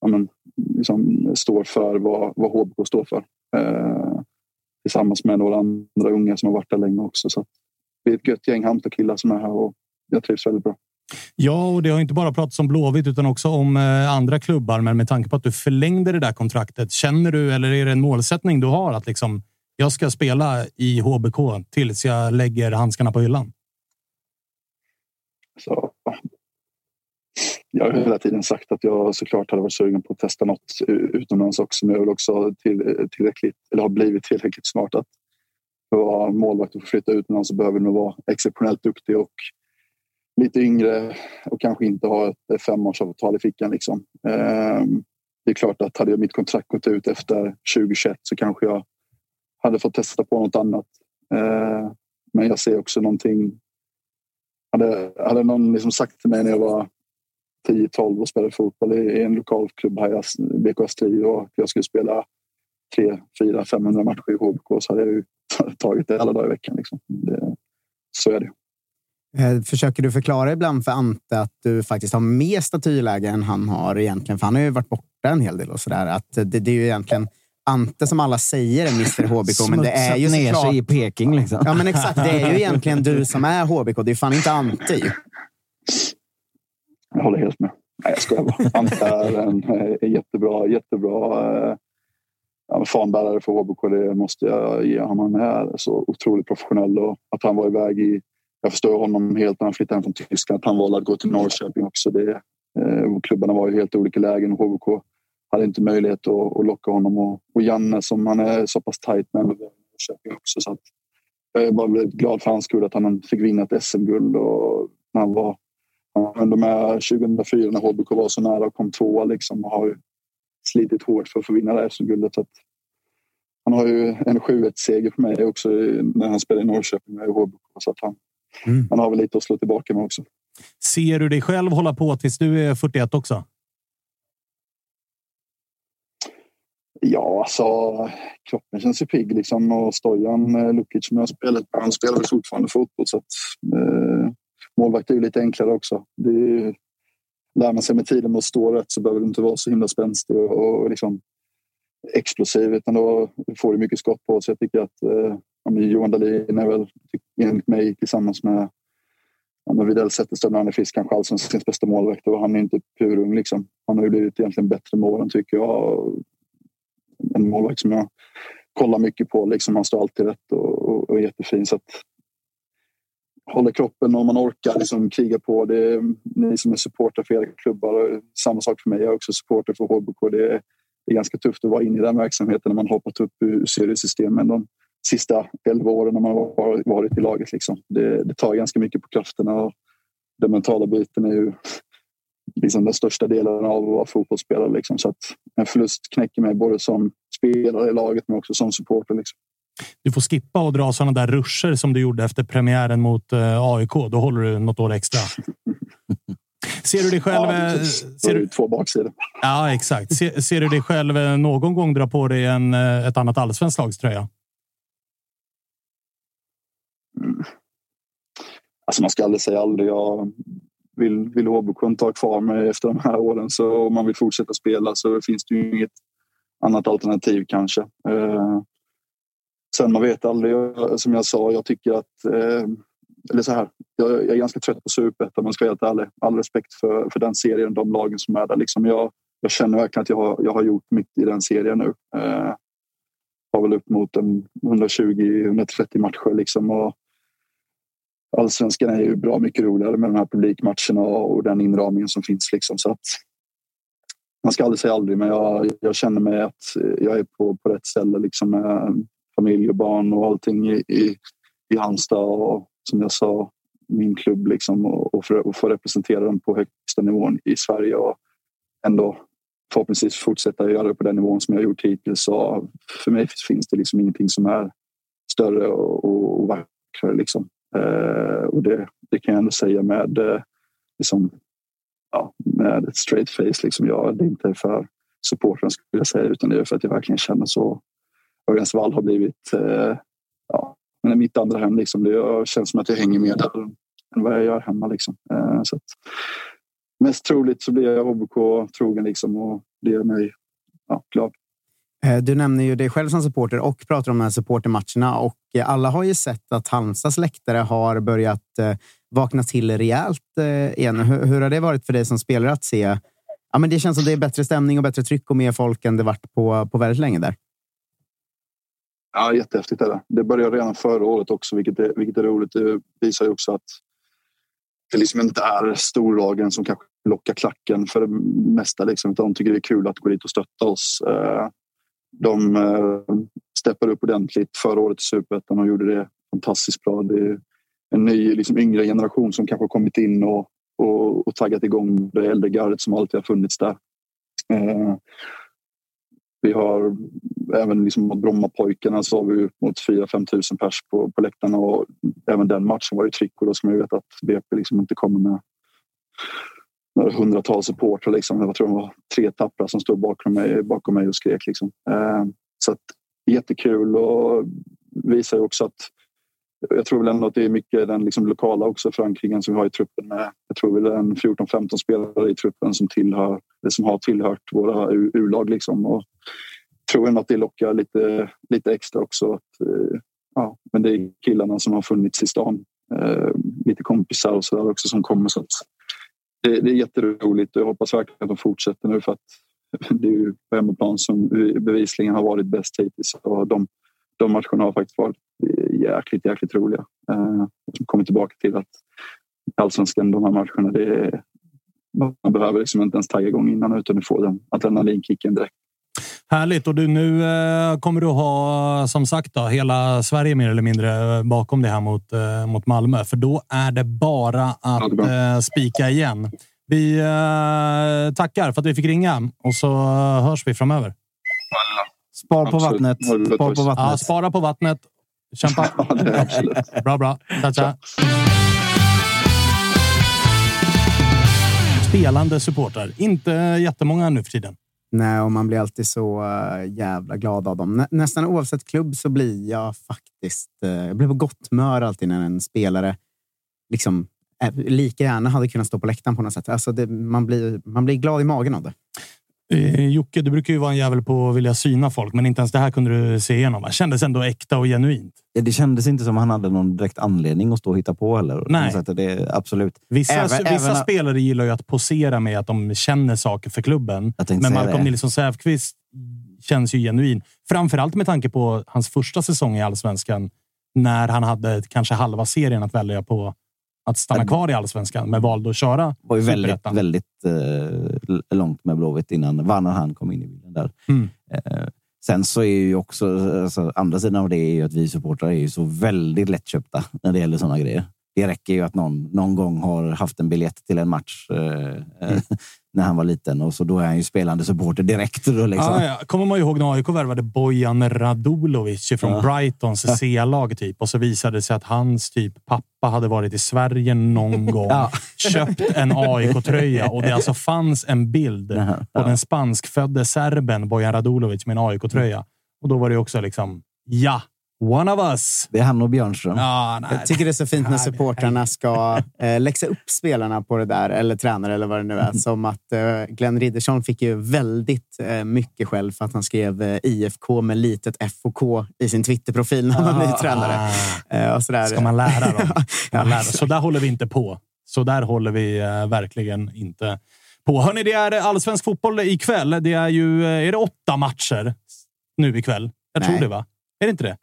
ja, men, liksom står för vad, vad HBK står för. Eh, tillsammans med några andra unga som har varit där länge också. Så att vi är ett gött gäng Hamta-killar som är här och jag trivs väldigt bra. Ja, och det har inte bara pratats om Blåvitt utan också om eh, andra klubbar. Men med tanke på att du förlängde det där kontraktet, känner du eller är det en målsättning du har att liksom jag ska spela i HBK tills jag lägger handskarna på hyllan? Så, jag har hela tiden sagt att jag såklart hade varit sugen på att testa något utomlands också. Men jag vill också till, tillräckligt, eller har blivit tillräckligt smart att för att vara målvakt och flytta utomlands så behöver man vara exceptionellt duktig och lite yngre och kanske inte ha ett femårsavtal i fickan. Liksom. Ehm, det är klart att hade mitt kontrakt gått ut efter 2021 så kanske jag hade fått testa på något annat. Ehm, men jag ser också någonting hade, hade någon liksom sagt till mig när jag var 10-12 och spelade fotboll i en lokal klubb här i BK Astrid och jag skulle spela 3, 4, 500 matcher i HBK så hade jag ju tagit det alla dagar i veckan. Liksom. Det, så är det. Eh, Försöker du förklara ibland för Ante att du faktiskt har mer statyläge än han har egentligen? För han har ju varit borta en hel del och sådär. Att det, det är ju egentligen Ante som alla säger är Mr HBK, men det är ju Smutsat ner såklart... sig i Peking liksom. Ja, men exakt. Det är ju egentligen du som är HBK. Det är fan inte Ante ju. Jag håller helt med. Nej, jag skojar bara. Ante är en är jättebra, jättebra eh, fanbärare för HBK. Det måste jag ge honom. Han är så otroligt professionell och att han var iväg i... Jag förstår honom helt när han flyttade hem från Tyskland. Att han valde att gå till Norrköping också. Det, eh, klubbarna var i helt olika lägen och HBK hade inte möjlighet att, att locka honom. Och, och Janne som han är så pass tajt med Norrköping också. Så att, jag är bara väldigt glad för hans skull att han fick vinna ett SM-guld. Och när han var han var ändå med 2004 när HBK var så nära och kom tvåa liksom och har slitit hårt för att få vinna det här SM-guldet. Han har ju en 7-1-seger för mig också när han spelade i Norrköping med HBK. Så att han, Mm. han har väl lite att slå tillbaka med också. Ser du dig själv hålla på tills du är 41 också? Ja, alltså kroppen känns ju pigg liksom och Stojan eh, Lukic som jag spelat med, han spelar väl fortfarande fotboll så att eh, målvakt är ju lite enklare också. Det ju, lär man sig med tiden med att stå rätt så behöver du inte vara så himla spänstig och, och liksom explosiv utan då får du mycket skott på sig. Jag tycker att eh, ja, men Johan Dahlin är väl enligt mig tillsammans med ja, men Widell Zetterström när han är frisk kanske allsvenskans bästa målvakt och han är inte purung liksom. Han har ju blivit egentligen bättre med åren tycker jag. En målvakt som jag kollar mycket på liksom. Han står alltid rätt och, och, och är jättefin så att håller kroppen om man orkar liksom kriga på. Det är ni som är supporter för era klubbar. och Samma sak för mig. Jag är också supporter för HBK. Det är, det är ganska tufft att vara inne i den verksamheten när man hoppat upp ur seriesystemen de sista elva åren när man har varit i laget. Liksom. Det, det tar ganska mycket på krafterna och den mentala biten är ju liksom den största delen av att vara fotbollsspelare. Liksom. Så en förlust knäcker mig både som spelare i laget men också som supporter. Liksom. Du får skippa och dra sådana där ruscher som du gjorde efter premiären mot eh, AIK. Då håller du något år extra. Ser du dig själv... Ja, eh, ser du, två baksidor. ja, exakt. Ser, ser du dig själv eh, någon gång dra på dig en, ett annat allsvenskt lags tröja? Alltså man ska aldrig säga aldrig. Jag vill, vill HBK inte ha kvar mig efter de här åren så om man vill fortsätta spela så finns det ju inget annat alternativ kanske. Eh, sen man vet aldrig. Jag- Som jag sa, jag tycker att eh, eller så här, jag, jag är ganska trött på Superettan om man ska vara helt ärlig. All respekt för, för den serien, de lagen som är där. Liksom jag, jag känner verkligen att jag har, jag har gjort mitt i den serien nu. Eh, har väl upp mot en 120-130 matcher liksom. Och, Allsvenskan är ju bra mycket roligare med de här publikmatcherna och den inramningen som finns. Liksom. Så att, man ska aldrig säga aldrig, men jag, jag känner mig att jag är på, på rätt ställe liksom med familj och barn och allting i, i, i Halmstad och som jag sa, min klubb liksom och, och, för, och få representera den på högsta nivån i Sverige och ändå förhoppningsvis fortsätta göra det på den nivån som jag gjort hittills. Så för mig finns det liksom ingenting som är större och, och, och vackrare. Liksom. Eh, och det, det kan jag ändå säga med, eh, liksom, ja, med ett straight face. Liksom. Jag, det är inte för supporten skulle jag säga utan det är för att jag verkligen känner så. Örjans vall har blivit eh, ja, men mitt andra hem. Liksom. Det känns som att jag hänger med där än vad jag gör hemma. Liksom. Eh, så att, mest troligt så blir jag HBK trogen liksom, och det gör mig ja, glad. Eh, du nämner ju dig själv som supporter och pratar om de här supportermatcherna och eh, alla har ju sett att Halmstads läktare har börjat eh, vakna till rejält igen. Hur, hur har det varit för dig som spelare att se? Ja, men det känns som det är bättre stämning och bättre tryck och mer folk än det varit på, på väldigt länge där. Ja, jättehäftigt är det. Det började redan förra året också, vilket är, vilket är roligt. Det visar ju också att det liksom inte är storlagen som kanske lockar klacken för det mesta. Liksom, de tycker det är kul att gå dit och stötta oss. De eh, steppade upp ordentligt förra året i Superettan och gjorde det fantastiskt bra. Det är en ny liksom, yngre generation som kanske kommit in och, och, och taggat igång det äldre gardet som alltid har funnits där. Eh, vi har även liksom mot Brommapojkarna så har vi upp mot 4-5 tusen pers på, på läktarna och även den matchen var ju tryck och då ska man ju veta att BP liksom inte kommer med några hundratals supportrar. Liksom. Jag tror det var tre tappra som stod bakom mig, bakom mig och skrek. Liksom. Eh, så att, jättekul och visar ju också att jag tror väl ändå att det är mycket den liksom lokala också förankringen som vi har i truppen. Med, jag tror väl en 14-15 spelare i truppen som, tillhör, som har tillhört våra U-lag. Liksom. Och jag tror ändå att det lockar lite, lite extra också. Att, eh, ja, men det är killarna som har funnits i stan. Eh, lite kompisar och så där också som kommer. Så att, det, det är jätteroligt och jag hoppas verkligen att de fortsätter nu för att det är ju på hemmaplan som bevisligen har varit bäst hittills. Och de, de matcherna har faktiskt varit jäkligt, jäkligt roliga. Eh, som kommer tillbaka till att allsvenskan, de här matcherna, det är, man behöver liksom inte ens tagga igång innan utan du får den adrenalinkicken direkt. Härligt! Och du, nu eh, kommer du ha, som sagt, då, hela Sverige mer eller mindre eh, bakom dig här mot, eh, mot Malmö. För då är det bara att eh, spika igen. Vi tackar för att vi fick ringa och så hörs vi framöver. Spar på Absolut. vattnet. Det Spar på vattnet. Ja, spara på vattnet. Kämpa! Ja, det. Bra, bra. Tja, tja. Spelande supportrar. Inte jättemånga nu för tiden. Nej, och man blir alltid så eh, jävla glad av dem. Nä, nästan oavsett klubb så blir jag faktiskt... Eh, jag blir på gott humör alltid när en spelare liksom, eh, lika gärna hade kunnat stå på läktaren på något sätt. Alltså det, man, blir, man blir glad i magen av det. Eh, Jocke, du brukar ju vara en jävel på att vilja syna folk, men inte ens det här kunde du se igenom. Det kändes ändå äkta och genuint. Det kändes inte som han hade någon direkt anledning att stå och hitta på heller. Nej. Så att det, absolut. Vissa, Även- vissa även- spelare gillar ju att posera med att de känner saker för klubben. Men Malcolm. Nilsson Säfqvist känns ju genuin. Framförallt med tanke på hans första säsong i allsvenskan. När han hade kanske halva serien att välja på att stanna kvar i allsvenskan, men valde att köra var ju väldigt, väldigt eh, långt med Blåvitt innan vann när han kom in i bilden där. Mm. Eh, sen så är ju också alltså, andra sidan av det är ju att vi supportrar är ju så väldigt lättköpta när det gäller sådana grejer. Det räcker ju att någon någon gång har haft en biljett till en match eh, eh, när han var liten och så då är han ju spelande supporter direkt. Då, liksom. Ja, ja. Kommer man ihåg när AIK värvade Bojan Radulovic från Ja. Brightons C-lag typ och så visade det sig att hans typ pappa hade varit i Sverige någon gång, Ja. köpt en AIK-tröja och det alltså fanns en bild på den spanskfödde serben Bojan Radulovic med en AIK-tröja. Och då var det också liksom, ja, one of us. Det är han och Björnström. Ja, nej. Jag tycker det är så fint när supportrarna ska eh, läxa upp spelarna på det där, eller tränare eller vad det nu är. Som att eh, Glenn Riddersson fick ju väldigt eh, mycket själv för att han skrev eh, IFK med litet F och K i sin Twitterprofil när han var ny tränare. Eh, och sådär. Ah. Ska man lära dem? Man lära. Så där håller vi inte på. Så där håller vi eh, verkligen inte på. Hörni, det är allsvensk fotboll ikväll. Det är ju eh, är det åtta matcher nu ikväll. Jag tror Nej. det, va? Är det inte det?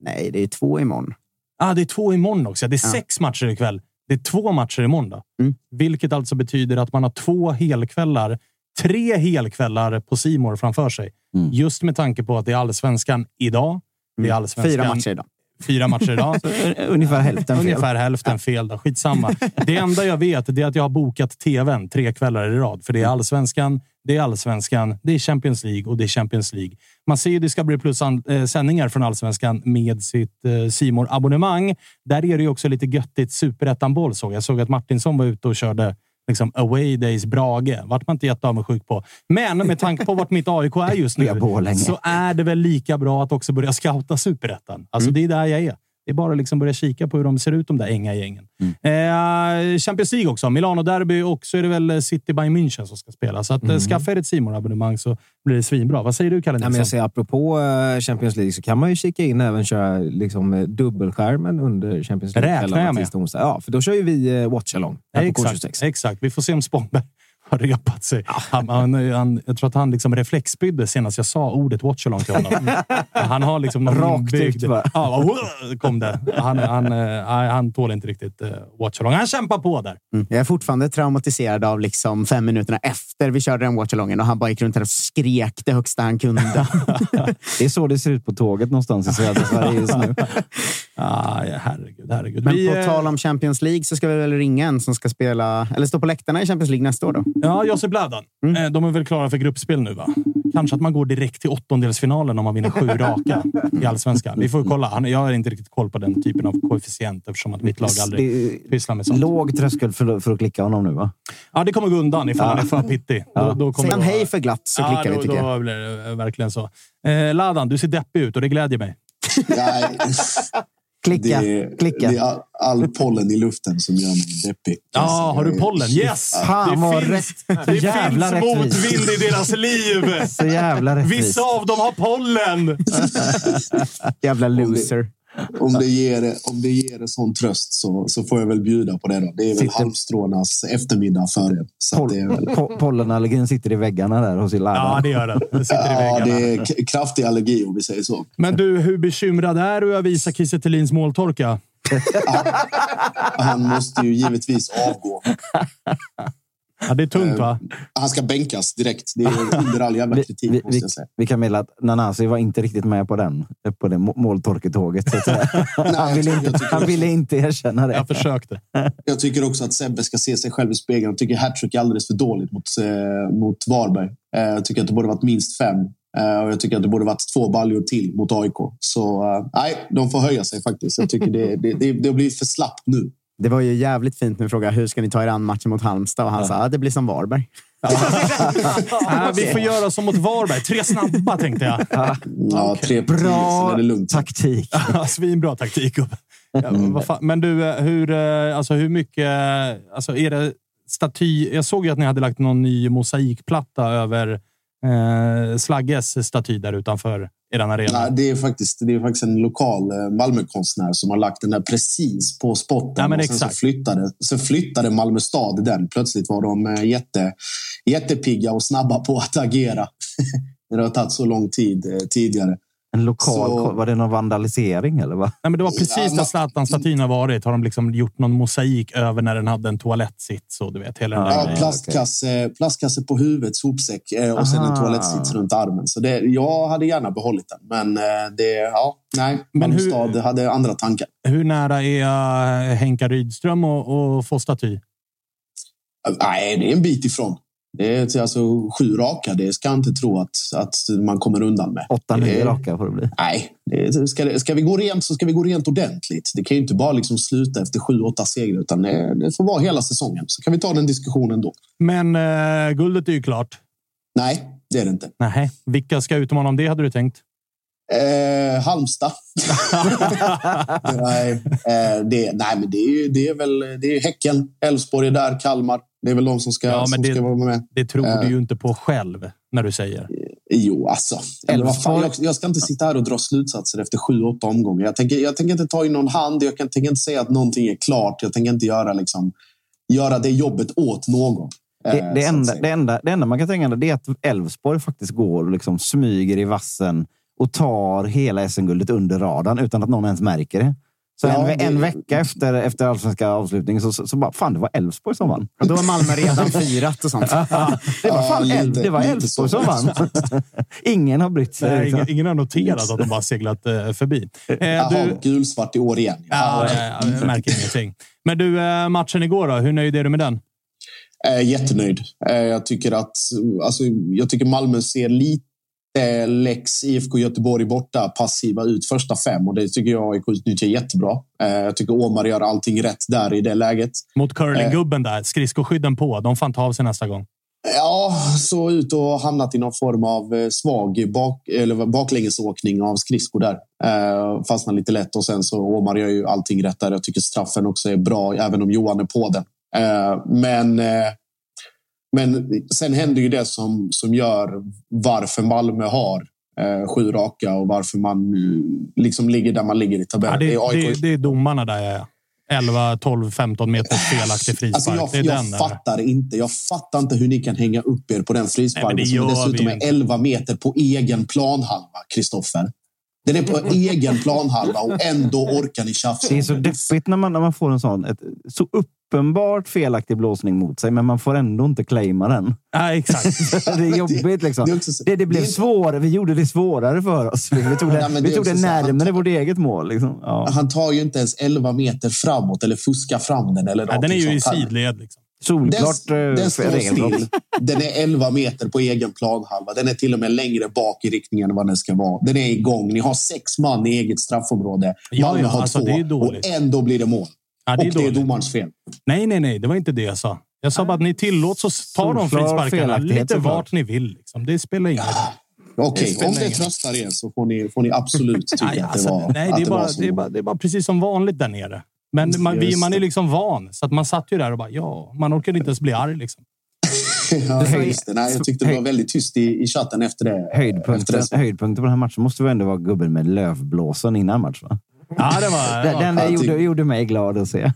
Nej, det är två imorgon. Ah, det är två imorgon också. Det är Ja. sex matcher ikväll. Det är två matcher imorgon. Då. Mm. Vilket alltså betyder att man har två helkvällar. Tre helkvällar på Simor framför sig. Mm. Just med tanke på att det är allsvenskan idag. Det är allsvenskan Fyra matcher idag. Fyra matcher idag. Ungefär hälften fel. Ungefär hälften fel. Då. Skitsamma. Det enda jag vet är att jag har bokat tvn tre kvällar i rad. För det är allsvenskan, det är allsvenskan, det är Champions League och det är Champions League. Man ser ju Discovery Plus an- eh, sändningar från allsvenskan med sitt eh, simor abonnemang Där är det ju också lite göttigt superettan-boll såg jag. Såg att Martinsson var ute och körde liksom away days Brage. Vart man inte jätteavundsjuk på. Men med tanke på vart mitt AIK är just Det nu så är det väl lika bra att också börja scouta superettan. Alltså det är där jag är. Det är bara att liksom börja kika på hur de ser ut, de där änga-gängen. Eh, Champions League också. Milano-derby och så är det väl City by München som ska spela. Så att, eh, skaffa er ett abonnemang så blir det svinbra. Vad säger du, Kalle Nej, men Nilsson? jag säger, apropå eh, Champions League så kan man ju kika in även köra liksom, eh, dubbelskärmen under Champions League. Räknar jag med. Ja, för då kör ju vi watch-along här på K26. Exakt, exakt. Vi får se om Spångberg har repat sig. Han, han, han, jag tror att han liksom reflexbydde senast jag sa ordet watchalong till honom. han har liksom någon Rakt inbyggd- ut bara. Ja, kom det. Han, han, eh, han tål inte riktigt uh, watchalong. Han kämpar på där. Mm. Jag är fortfarande traumatiserad av liksom fem minuterna efter vi körde den watchalongen och han bara gick runt och skrek det högsta han kunde. Det är så det ser ut på tåget någonstans i södra Sverige just nu. Ah, ja, herregud, herregud. Men Vi, på eh, tal om Champions League så ska vi väl ringa en som ska spela, eller stå på läktarna i Champions League nästa år då? Ja, Josip Bladan. Mm. Eh, De är väl klara för gruppspel nu, va? Kanske att man går direkt till åttondelsfinalen om man vinner sju raka i allsvenskan. Vi får kolla. Jag har inte riktigt koll på den typen av koefficient eftersom att mitt lag aldrig Det pysslar med sånt. låg tröskel för, för att klicka honom nu, va? Ja, det kommer gå undan ifall han är för pittig. Då, då kommer Säger han det hej för glatt så ja, klickar då, vi tycker jag. Då blir det verkligen så. Eh, Ladan, du ser deppig ut och det glädjer mig. Klicka, det, är, klicka. det är all, all pollen i luften som gör mig deppig. Ja, har du pollen? Yes! Fan, det finns, rätt- det jävla finns motvind i deras liv! Så jävla rättvist. Vissa av dem har pollen! Jävla loser. Om det ger, om det ger en sån tröst så, så får jag väl bjuda på det. Då. Det är väl Sitter- halmstrånas eftermiddag för er. Är väl, Po- pollenallergin sitter i väggarna där hos Ja, Ladan. det gör den. Det sitter i ja, det är kraftig allergi om vi säger så. Men du, hur bekymrad är du över Isak Kiese måltorka? Han måste ju givetvis avgå. Ja, det är tungt, va? Han ska bänkas direkt. Det är under all jävla kritik, vi, måste vi, jag säga. vi kan meddela att Nanasi var inte riktigt med på den, på det må- måltorketåget. så han, ville inte, han ville inte erkänna det. Jag försökte. Jag tycker också att Sebbe ska se sig själv i spegeln. Jag tycker hattrick är alldeles för dåligt mot, eh, mot Varberg. Eh, jag tycker att det borde varit minst fem. Eh, och jag tycker att det borde varit två baljor till mot AIK. Så eh, nej, de får höja sig faktiskt. Jag tycker det, det, det, det har blivit för slappt nu. Det var ju jävligt fint när vi frågade hur ska ni ta er an matchen mot Halmstad och han sa att det blir som Varberg. Äh, vi får göra som mot Varberg. Tre snabba, tänkte jag. Ja, tre tio, sen Bra är lugnt. taktik. Svinbra taktik, gubbe. Ja, vad fan. Men du, eh, hur, eh, alltså, hur mycket... eh, Alltså, är det staty... Jag såg ju att ni hade lagt någon ny mosaikplatta över eh, Slagges staty där utanför er arena. Nej, det, är faktiskt, det är faktiskt en lokal eh, Malmökonstnär som har lagt den där precis på spotten. Ja, men och sen så flyttade, så flyttade Malmö stad den. Plötsligt var de eh, jätte, jättepigga och snabba på att agera. det har tagit så lång tid eh, tidigare. En lokal, Så- Var det någon vandalisering eller? Va? Nej, men det var precis Ja, där Zlatan-statyn har varit. Har de liksom gjort någon mosaik över när den hade en toalettsits och du vet, hela den där Ja, plastkasse, plastkasse på huvudet, sopsäck eh, och sen en Aha. toalettsits runt armen. Så det, jag hade gärna behållit den. Men eh, det, ja, nej. Men hur- Malmstad hade andra tankar. Hur nära är eh, Henka Rydström och, och få staty? Nej, det är en bit ifrån. Det är alltså sju raka. Det ska jag inte tro att, att man kommer undan med. Åtta, nio är- raka får det bli. Nej, det, ska, det- ska vi gå rent så ska vi gå rent ordentligt. Det kan ju inte bara liksom sluta efter sju, åtta segrar, utan det, det får vara hela säsongen. Så kan vi ta den diskussionen då. Men eh, guldet är ju klart. Nej, det är det inte. Nej, vilka ska utmana om det hade du tänkt? Eh, Halmstad. nej, eh, det, nej, men det är, ju- det är väl det är Häcken, Elfsborg är där, Kalmar. Det är väl de som ska, Ja, men som det- ska vara med. Det tror Eh. du ju inte på själv när du säger. Jo, alltså. Eller vad fan, jag, jag ska inte sitta här och dra slutsatser efter sju, åtta omgångar. Jag tänker, jag tänker inte ta in någon hand. Jag kan, tänker inte säga att någonting är klart. Jag tänker inte göra, liksom, göra det jobbet åt någon. Det, eh, det, att enda, det, enda, det enda man kan tänka är att Elfsborg faktiskt går och liksom smyger i vassen och tar hela SM-guldet under radarn utan att någon ens märker det. Så Ja, en, en vecka efter, efter allsvenska avslutningen så, så, så bara, fan det var Elfsborg som vann. Och då har Malmö redan firat och sånt. det var fan Ja, Elf- lite- det var lite Elfsborg som vann. ingen har brytt sig. Nej, liksom. ingen, ingen har noterat att de bara seglat eh, förbi. Eh, Jaha, du, gulsvart i år igen. ja, ja, jag märker ingenting. Men du, eh, matchen igår då? Hur nöjd är du med den? Eh, jättenöjd. Eh, jag, tycker att, alltså, jag tycker Malmö ser lite Lex IFK Göteborg borta passiva ut första fem och det tycker jag AIK utnyttjar jättebra. Eh, jag tycker Omar gör allting rätt där i det läget. Mot curlinggubben där. Skridskoskydden på. De får ta av sig nästa gång. Ja, så ut och hamnat i någon form av eh, svag bak, eller baklängesåkning av skridskor där. Eh, fastnar lite lätt och sen så Omar gör ju allting rätt där. Jag tycker straffen också är bra, även om Johan är på den. Eh, men, eh, men sen händer ju det som, som gör varför Malmö har eh, sju raka och varför man eh, liksom ligger där man ligger i Ja, tabellen. det, är AIK det, det är domarna där. Ja. 11, 12, 15 meters felaktig frispark. Alltså jag det är jag den fattar inte. Jag fattar inte hur ni kan hänga upp er på den frisparken det som dessutom är inte. 11 meter på egen planhalva, Kristoffer. Den är på egen planhalva och ändå orkar ni tjafsa. Det är så deppigt när man, när man får en sån ett, så uppenbart felaktig blåsning mot sig, men man får ändå inte claima den. Ja, exakt. det är jobbigt. Liksom. Det så- Det, det blev det är- svårare. Vi gjorde det svårare för oss. Vi tog det, Ja, men det vi tog det närmare han- vårt eget mål. Liksom. Ja. Han tar ju inte ens 11 meter framåt eller fuskar fram den. Eller Ja, den är ju i sidled. Liksom. Solklart Den, eh, den står regelbrott. still. Den är 11 meter på egen planhalva. Den är till och med längre bak i riktningen än vad den ska vara. Den är igång. Ni har sex man i eget straffområde. Ja, Malmö ja, har alltså, två. det är dåligt. Och ändå blir det mål. Ja, det är och det är dåligt. domarens fel. Nej, nej, nej. Det var inte det jag sa. Jag sa bara att ni tillåts att ta de frisparkarna lite vart ni vill. Liksom. Det spelar ingen roll. Okej, spelar om det tröstar er så får ni, får ni absolut tycka Nej, att det alltså, var nej det, är bara, det, är bara, det är bara precis som vanligt där nere. Men man, vi, man är liksom van, så att man satt ju där och bara ja, man orkade inte ens bli arg. Liksom. ja, just det. Nej, jag tyckte det var väldigt tyst i, i chatten efter det. efter Höjdpunkten, det. höjdpunkten på den här matchen måste väl ändå vara gubben med lövblåsen innan matchen. Va? Ja, det var... det Den, var den jag gjorde, tycker- gjorde mig glad att se.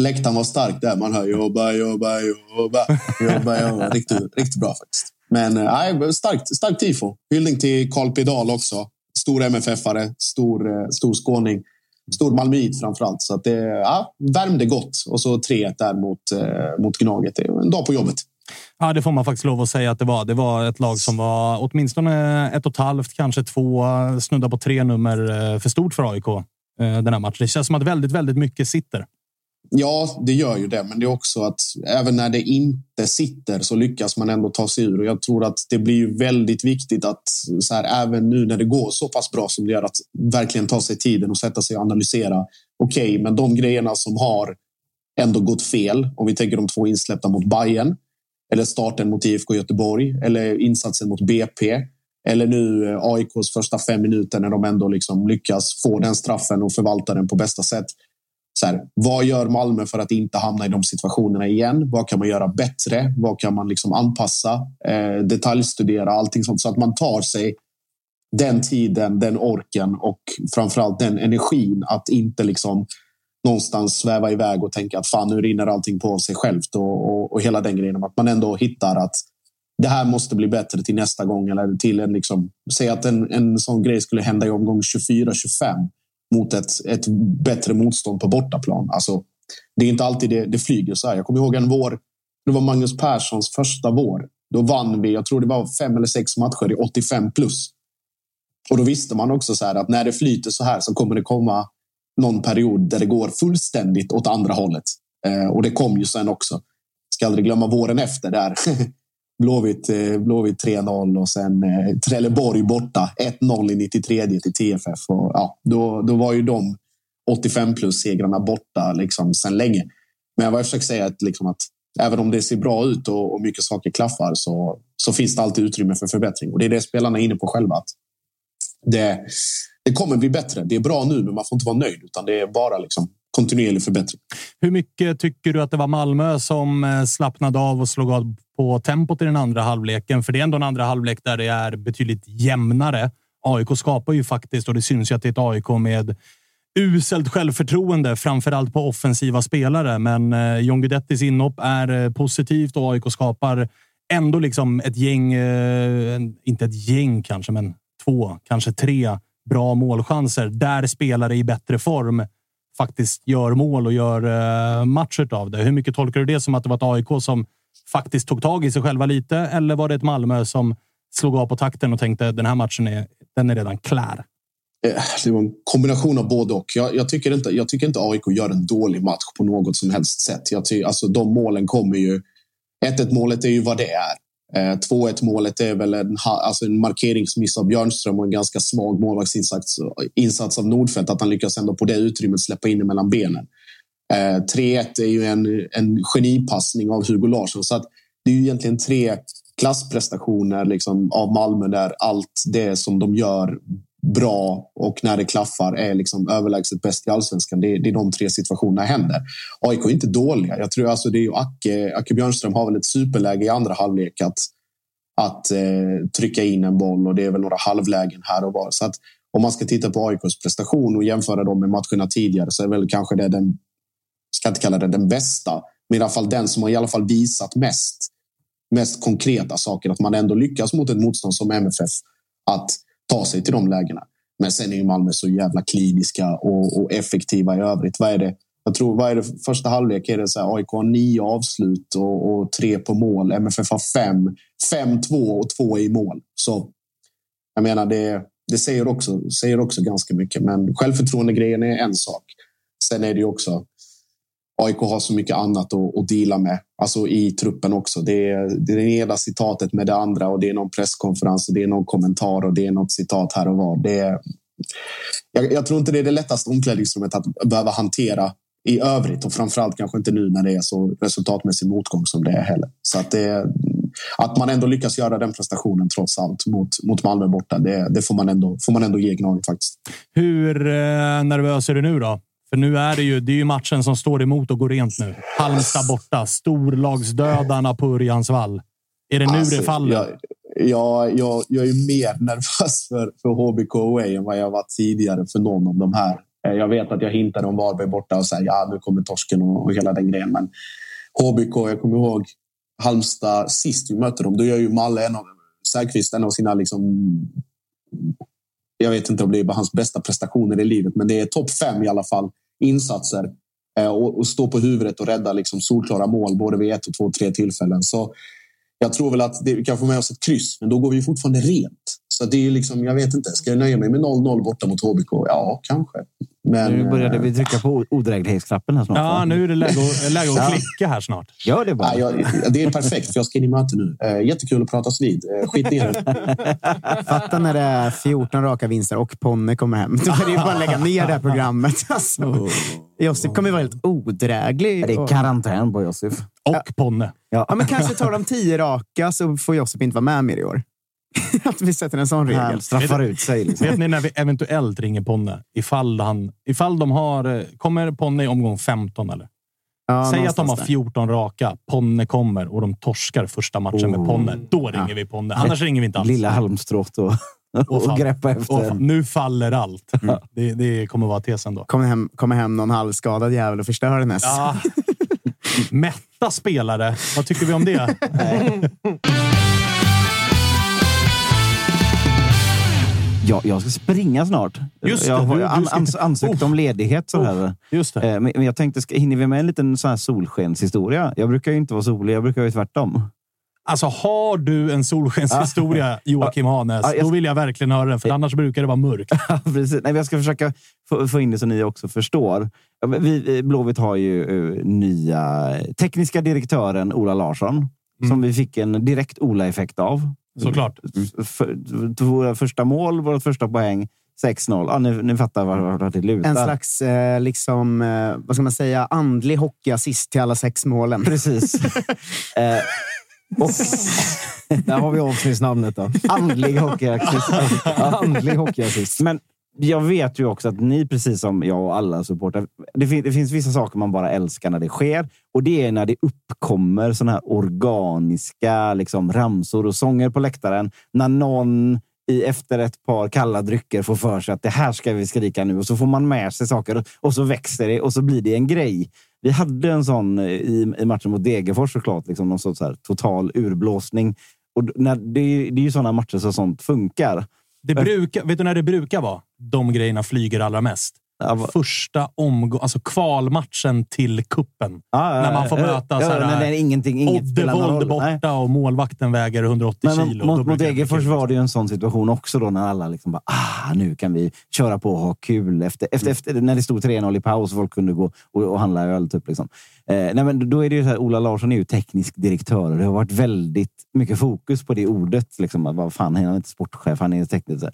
Läktaren var stark där. Man hör jobba, jobba, jobba. jobba, jobba. Riktigt, riktigt bra faktiskt. Men eh, nej, starkt, starkt tifo. Hyllning till Carl Pedal också. Stor MFF-are, stor, eh, stor skåning. Stor malmöit framförallt. Så att det ja, värmde gott. Och så 3-1 där mot, eh, mot Gnaget. En dag på jobbet. Ja, det får man faktiskt lov att säga att det var. Det var ett lag som var åtminstone ett och ett halvt, kanske två, snudda på tre nummer eh, för stort för AIK. Eh, den här matchen. Det känns som att väldigt, väldigt mycket sitter. Ja, det gör ju det. Men det är också att även när det inte sitter så lyckas man ändå ta sig ur. Och jag tror att det blir väldigt viktigt att så här, även nu när det går så pass bra som det gör att verkligen ta sig tiden och sätta sig och analysera. Okej, men de grejerna som har ändå gått fel. Om vi tänker de två insläppta mot Bayern eller starten mot IFK Göteborg eller insatsen mot BP. Eller nu eh, AIKs första fem minuter när de ändå liksom lyckas få den straffen och förvalta den på bästa sätt så här, vad gör Malmö för att inte hamna i de situationerna igen? Vad kan man göra bättre? Vad kan man liksom anpassa? Eh, detaljstudera allting sånt så att man tar sig den tiden, den orken och framförallt den energin att inte liksom någonstans sväva iväg och tänka att fan nu rinner allting på sig självt och, och, och hela den grejen. Att man ändå hittar att det här måste bli bättre till nästa gång eller till en liksom. Säg att en, en sån grej skulle hända i omgång 24-25 mot ett, ett bättre motstånd på bortaplan. Alltså, det är inte alltid det, det flyger så här. Jag kommer ihåg en vår. Det var Magnus Perssons första vår. Då vann vi. Jag tror det var fem eller sex matcher i 85 plus. Och då visste man också så här att när det flyter så här så kommer det komma någon period där det går fullständigt åt andra hållet. Eh, och det kom ju sen också. Ska aldrig glömma våren efter där. Blåvitt, eh, Blåvitt 3-0 och sen eh, Trelleborg borta 1-0 i 93 till TFF. Och, ja, då, då var ju de 85 plus segrarna borta liksom, sen länge. Men vad jag försöker säga är att, liksom, att även om det ser bra ut och, och mycket saker klaffar så, så finns det alltid utrymme för förbättring. Och det är det spelarna är inne på själva. Att det, det kommer bli bättre. Det är bra nu, men man får inte vara nöjd. Utan det är bara liksom kontinuerlig förbättring. Hur mycket tycker du att det var Malmö som eh, slappnade av och slog av på tempot i den andra halvleken? För det är ändå en andra halvlek där det är betydligt jämnare. AIK skapar ju faktiskt och det syns ju att det är ett AIK med uselt självförtroende, framför allt på offensiva spelare. Men eh, John Guidettis inhopp är eh, positivt och AIK skapar ändå liksom ett gäng, inte ett gäng kanske, men två, kanske tre bra målchanser där spelare i bättre form faktiskt gör mål och gör eh, matcher av det. Hur mycket tolkar du det som att det var ett AIK som faktiskt tog tag i sig själva lite? Eller var det ett Malmö som slog av på takten och tänkte den här matchen är, den är redan klar? Eh, det var en kombination av både och. Jag, jag, tycker inte, jag tycker inte AIK gör en dålig match på något som helst sätt. Jag ty, alltså, de målen kommer ju... 1-1 målet är ju vad det är. Eh, 2-1-målet är väl en, alltså en markeringsmiss av Björnström och en ganska svag målvaktsinsats insats av Nordfeldt. Att han lyckas ändå på det utrymmet släppa in mellan benen. Eh, 3-1 är ju en, en genipassning av Hugo Larsson. Så att det är ju egentligen tre klassprestationer liksom, av Malmö där allt det som de gör bra och när det klaffar är liksom överlägset bäst i allsvenskan. Det, det är de tre situationerna händer. AIK är inte dåliga. Jag tror alltså det är Acke, Acke Björnström har väl ett superläge i andra halvlek att, att eh, trycka in en boll och det är väl några halvlägen här och var. Så att om man ska titta på AIKs prestation och jämföra dem med matcherna tidigare så är väl kanske det den, ska inte kalla det den bästa, men i alla fall den som har i alla fall visat mest, mest konkreta saker. Att man ändå lyckas mot ett motstånd som MFF att ta sig till de lägena. Men sen är ju Malmö så jävla kliniska och, och effektiva i övrigt. Vad är det? Jag tror vad är det första halvlek är det så här, AIK har nio avslut och, och, tre på mål. MFF har fem, fem, två och två i mål. Så jag menar, det, det säger, också, säger också ganska mycket. Men självförtroende-grejen är en sak. Sen är det ju också AIK har så mycket annat att, att deala med, alltså i truppen också. Det är, det är det ena citatet med det andra och det är någon presskonferens och det är någon kommentar och det är något citat här och var. Det är, jag, jag tror inte det är det lättaste omklädningsrummet att behöva hantera i övrigt och framförallt kanske inte nu när det är så resultatmässig motgång som det är heller. Så att, det, att man ändå lyckas göra den prestationen trots allt mot, mot Malmö borta, det, det får, man ändå, får man ändå ge Gnaget faktiskt. Hur eh, nervös är du nu då? För nu är det ju, det är ju matchen som står emot och går rent nu. Halmstad borta. Storlagsdödarna på Örjansvall. Är det nu alltså, det faller? Jag, jag, jag, jag är mer nervös för, för HBK away än vad jag var tidigare för någon av de här. Eh, jag vet att jag hintade om Varberg borta och säger ja, nu kommer torsken och, och hela den grejen. Men HBK, jag kommer ihåg Halmstad sist vi mötte dem. Då gör ju Malle en av Säfqvist en av sina liksom jag vet inte om det är hans bästa prestationer i livet, men det är topp fem i alla fall insatser eh, och, och stå på huvudet och rädda liksom solklara mål både vid ett och två, tre tillfällen. Så jag tror väl att det, vi kan få med oss ett kryss, men då går vi fortfarande rent. Så det är liksom, jag vet inte. Ska jag nöja mig med 0-0 borta mot HBK? Ja, kanske. Men, nu började vi trycka på odräglighetsknappen här snart. Ja, nu är det läge, läge att klicka här snart. Gör det bara. Ja, jag, det är perfekt, för jag ska in i möte nu. Eh, jättekul att pratas vid. Eh, skit ner Fatta när det är 14 raka vinster och Ponne kommer hem. Då är det ju bara att lägga ner det här programmet. Alltså. Josef kommer vara helt odräglig. Det är karantän på Josef. Och Ponne. Ja. ja. men kanske tar de tio raka så får Josef inte vara med mer i år. att vi sätter en sån regel. Han straffar ut sig. Liksom. Vet ni när vi eventuellt ringer Ponne? Ifall, han, ifall de har... Eh, kommer Ponne i omgång 15 eller? Ja, Säg att de har 14 raka. Ponne kommer och de torskar första matchen oh. med Ponne. Då ringer ja. vi Ponne. Annars ringer vi inte alls. Lilla halmstrået och, och, och greppa efter. Och nu faller allt. Mm. Det, det, kommer vara tesen då. Kommer hem, kommer hem någon halvskadad jävel och förstör den ja. Mätta spelare. Vad tycker vi om det? Ja, jag ska springa snart. Just jag har an, ans ansökt om ledighet. Så här. Just det. Eh, men jag tänkte, ska, hinner vi med en liten sån här solskenshistoria? Jag brukar ju inte vara solig, jag brukar ju tvärtom. Alltså, har du en solskenshistoria, Joakim Hanes, Ja, jag- då vill jag verkligen höra den, för annars brukar det vara mörkt. Precis. Nej, jag ska försöka få, in det så ni också förstår. Vi, Blåvitt har ju eh, nya tekniska direktören Ola Larsson. Som vi fick en direkt Ola-effekt av. Såklart. För, våra första mål, vårt första poäng. 6-0. Ja, ni, ni fattar vart vart det lutar. En slags, eh, liksom, eh, vad ska man säga, andlig hockeyassist till alla sex målen. Precis. eh, och Där har vi avsnittsnamnet då. andlig hockeyassist. Andlig hockeyassist. Men jag vet ju också att ni, precis som jag och alla supportrar, det, fin- det finns vissa saker man bara älskar när det sker. Och det är när det uppkommer såna här organiska liksom, ramsor och sånger på läktaren. När någon i efter ett par kalla drycker får för sig att det här ska vi skrika nu. Och så får man med sig saker och så växer det och så blir det en grej. Vi hade en sån eh, i, i matchen mot Degerfors såklart. Liksom någon sorts så här total urblåsning. Och när, det, det är ju sådana matcher som sånt funkar. Det brukar, vet du när det brukar vara? De grejerna flyger allra mest. Första omgången, alltså kvalmatchen till kuppen. Ja, ja, när man får ja, möta ja, det är ingenting- inget Oddevold roll. Nej. borta och målvakten väger 180 Men kilo. Mot, mot Degerfors var det ju en sån situation också då när alla liksom bara ah, nu kan vi köra på och ha kul. Efter, efter, efter, när det stod 3-0 i paus och folk kunde gå och, och handla öl. Typ, liksom. eh, nej, men då är det ju så här, Ola Larsson är ju teknisk direktör och det har varit väldigt mycket fokus på det ordet. Liksom, att, vad fan, han är inte sportchef, han är teknisk.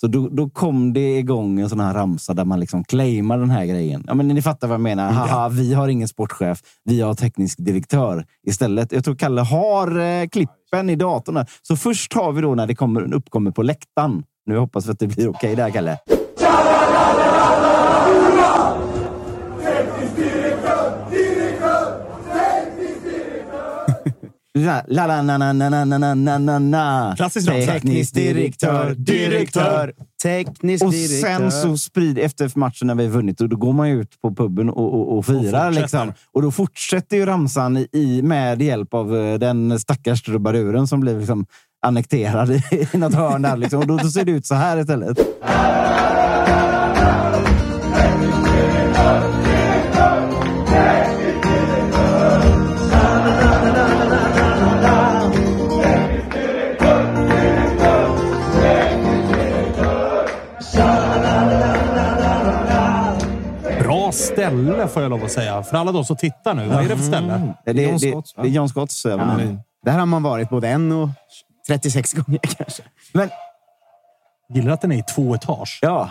Så, då, då kom det igång en sån här ramsa där man liksom claimar den här grejen. Ja, men ni fattar vad jag menar. Haha, vi har ingen sportchef, vi har teknisk direktör istället. Jag tror Kalle har eh, klippen i datorn. här. Så först har vi då när det kommer, uppkommer på läktaren. Nu hoppas vi att det blir okej där, Kalle. La, la, na, na, na, na, na, na, na, na. Teknisk direktör, direktör. Teknisk och direktör. sen så sprider efter matchen när vi har vunnit och då går man ut på puben och, och, och firar. fortsätter. liksom. Och då fortsätter ju ramsan i- i, med hjälp av eh, den stackars trubaduren som blir liksom annekterad i, i något hörn där. Liksom. Och då, då ser det ut så här istället. Ställe får jag lov att säga. För alla de som tittar nu. Vad är det för ställe? Det, det, det, det är John Scotts. Ja. Ja. Där har man varit både en och 36 gånger kanske. Men, Gillar att den är i två etage. ja.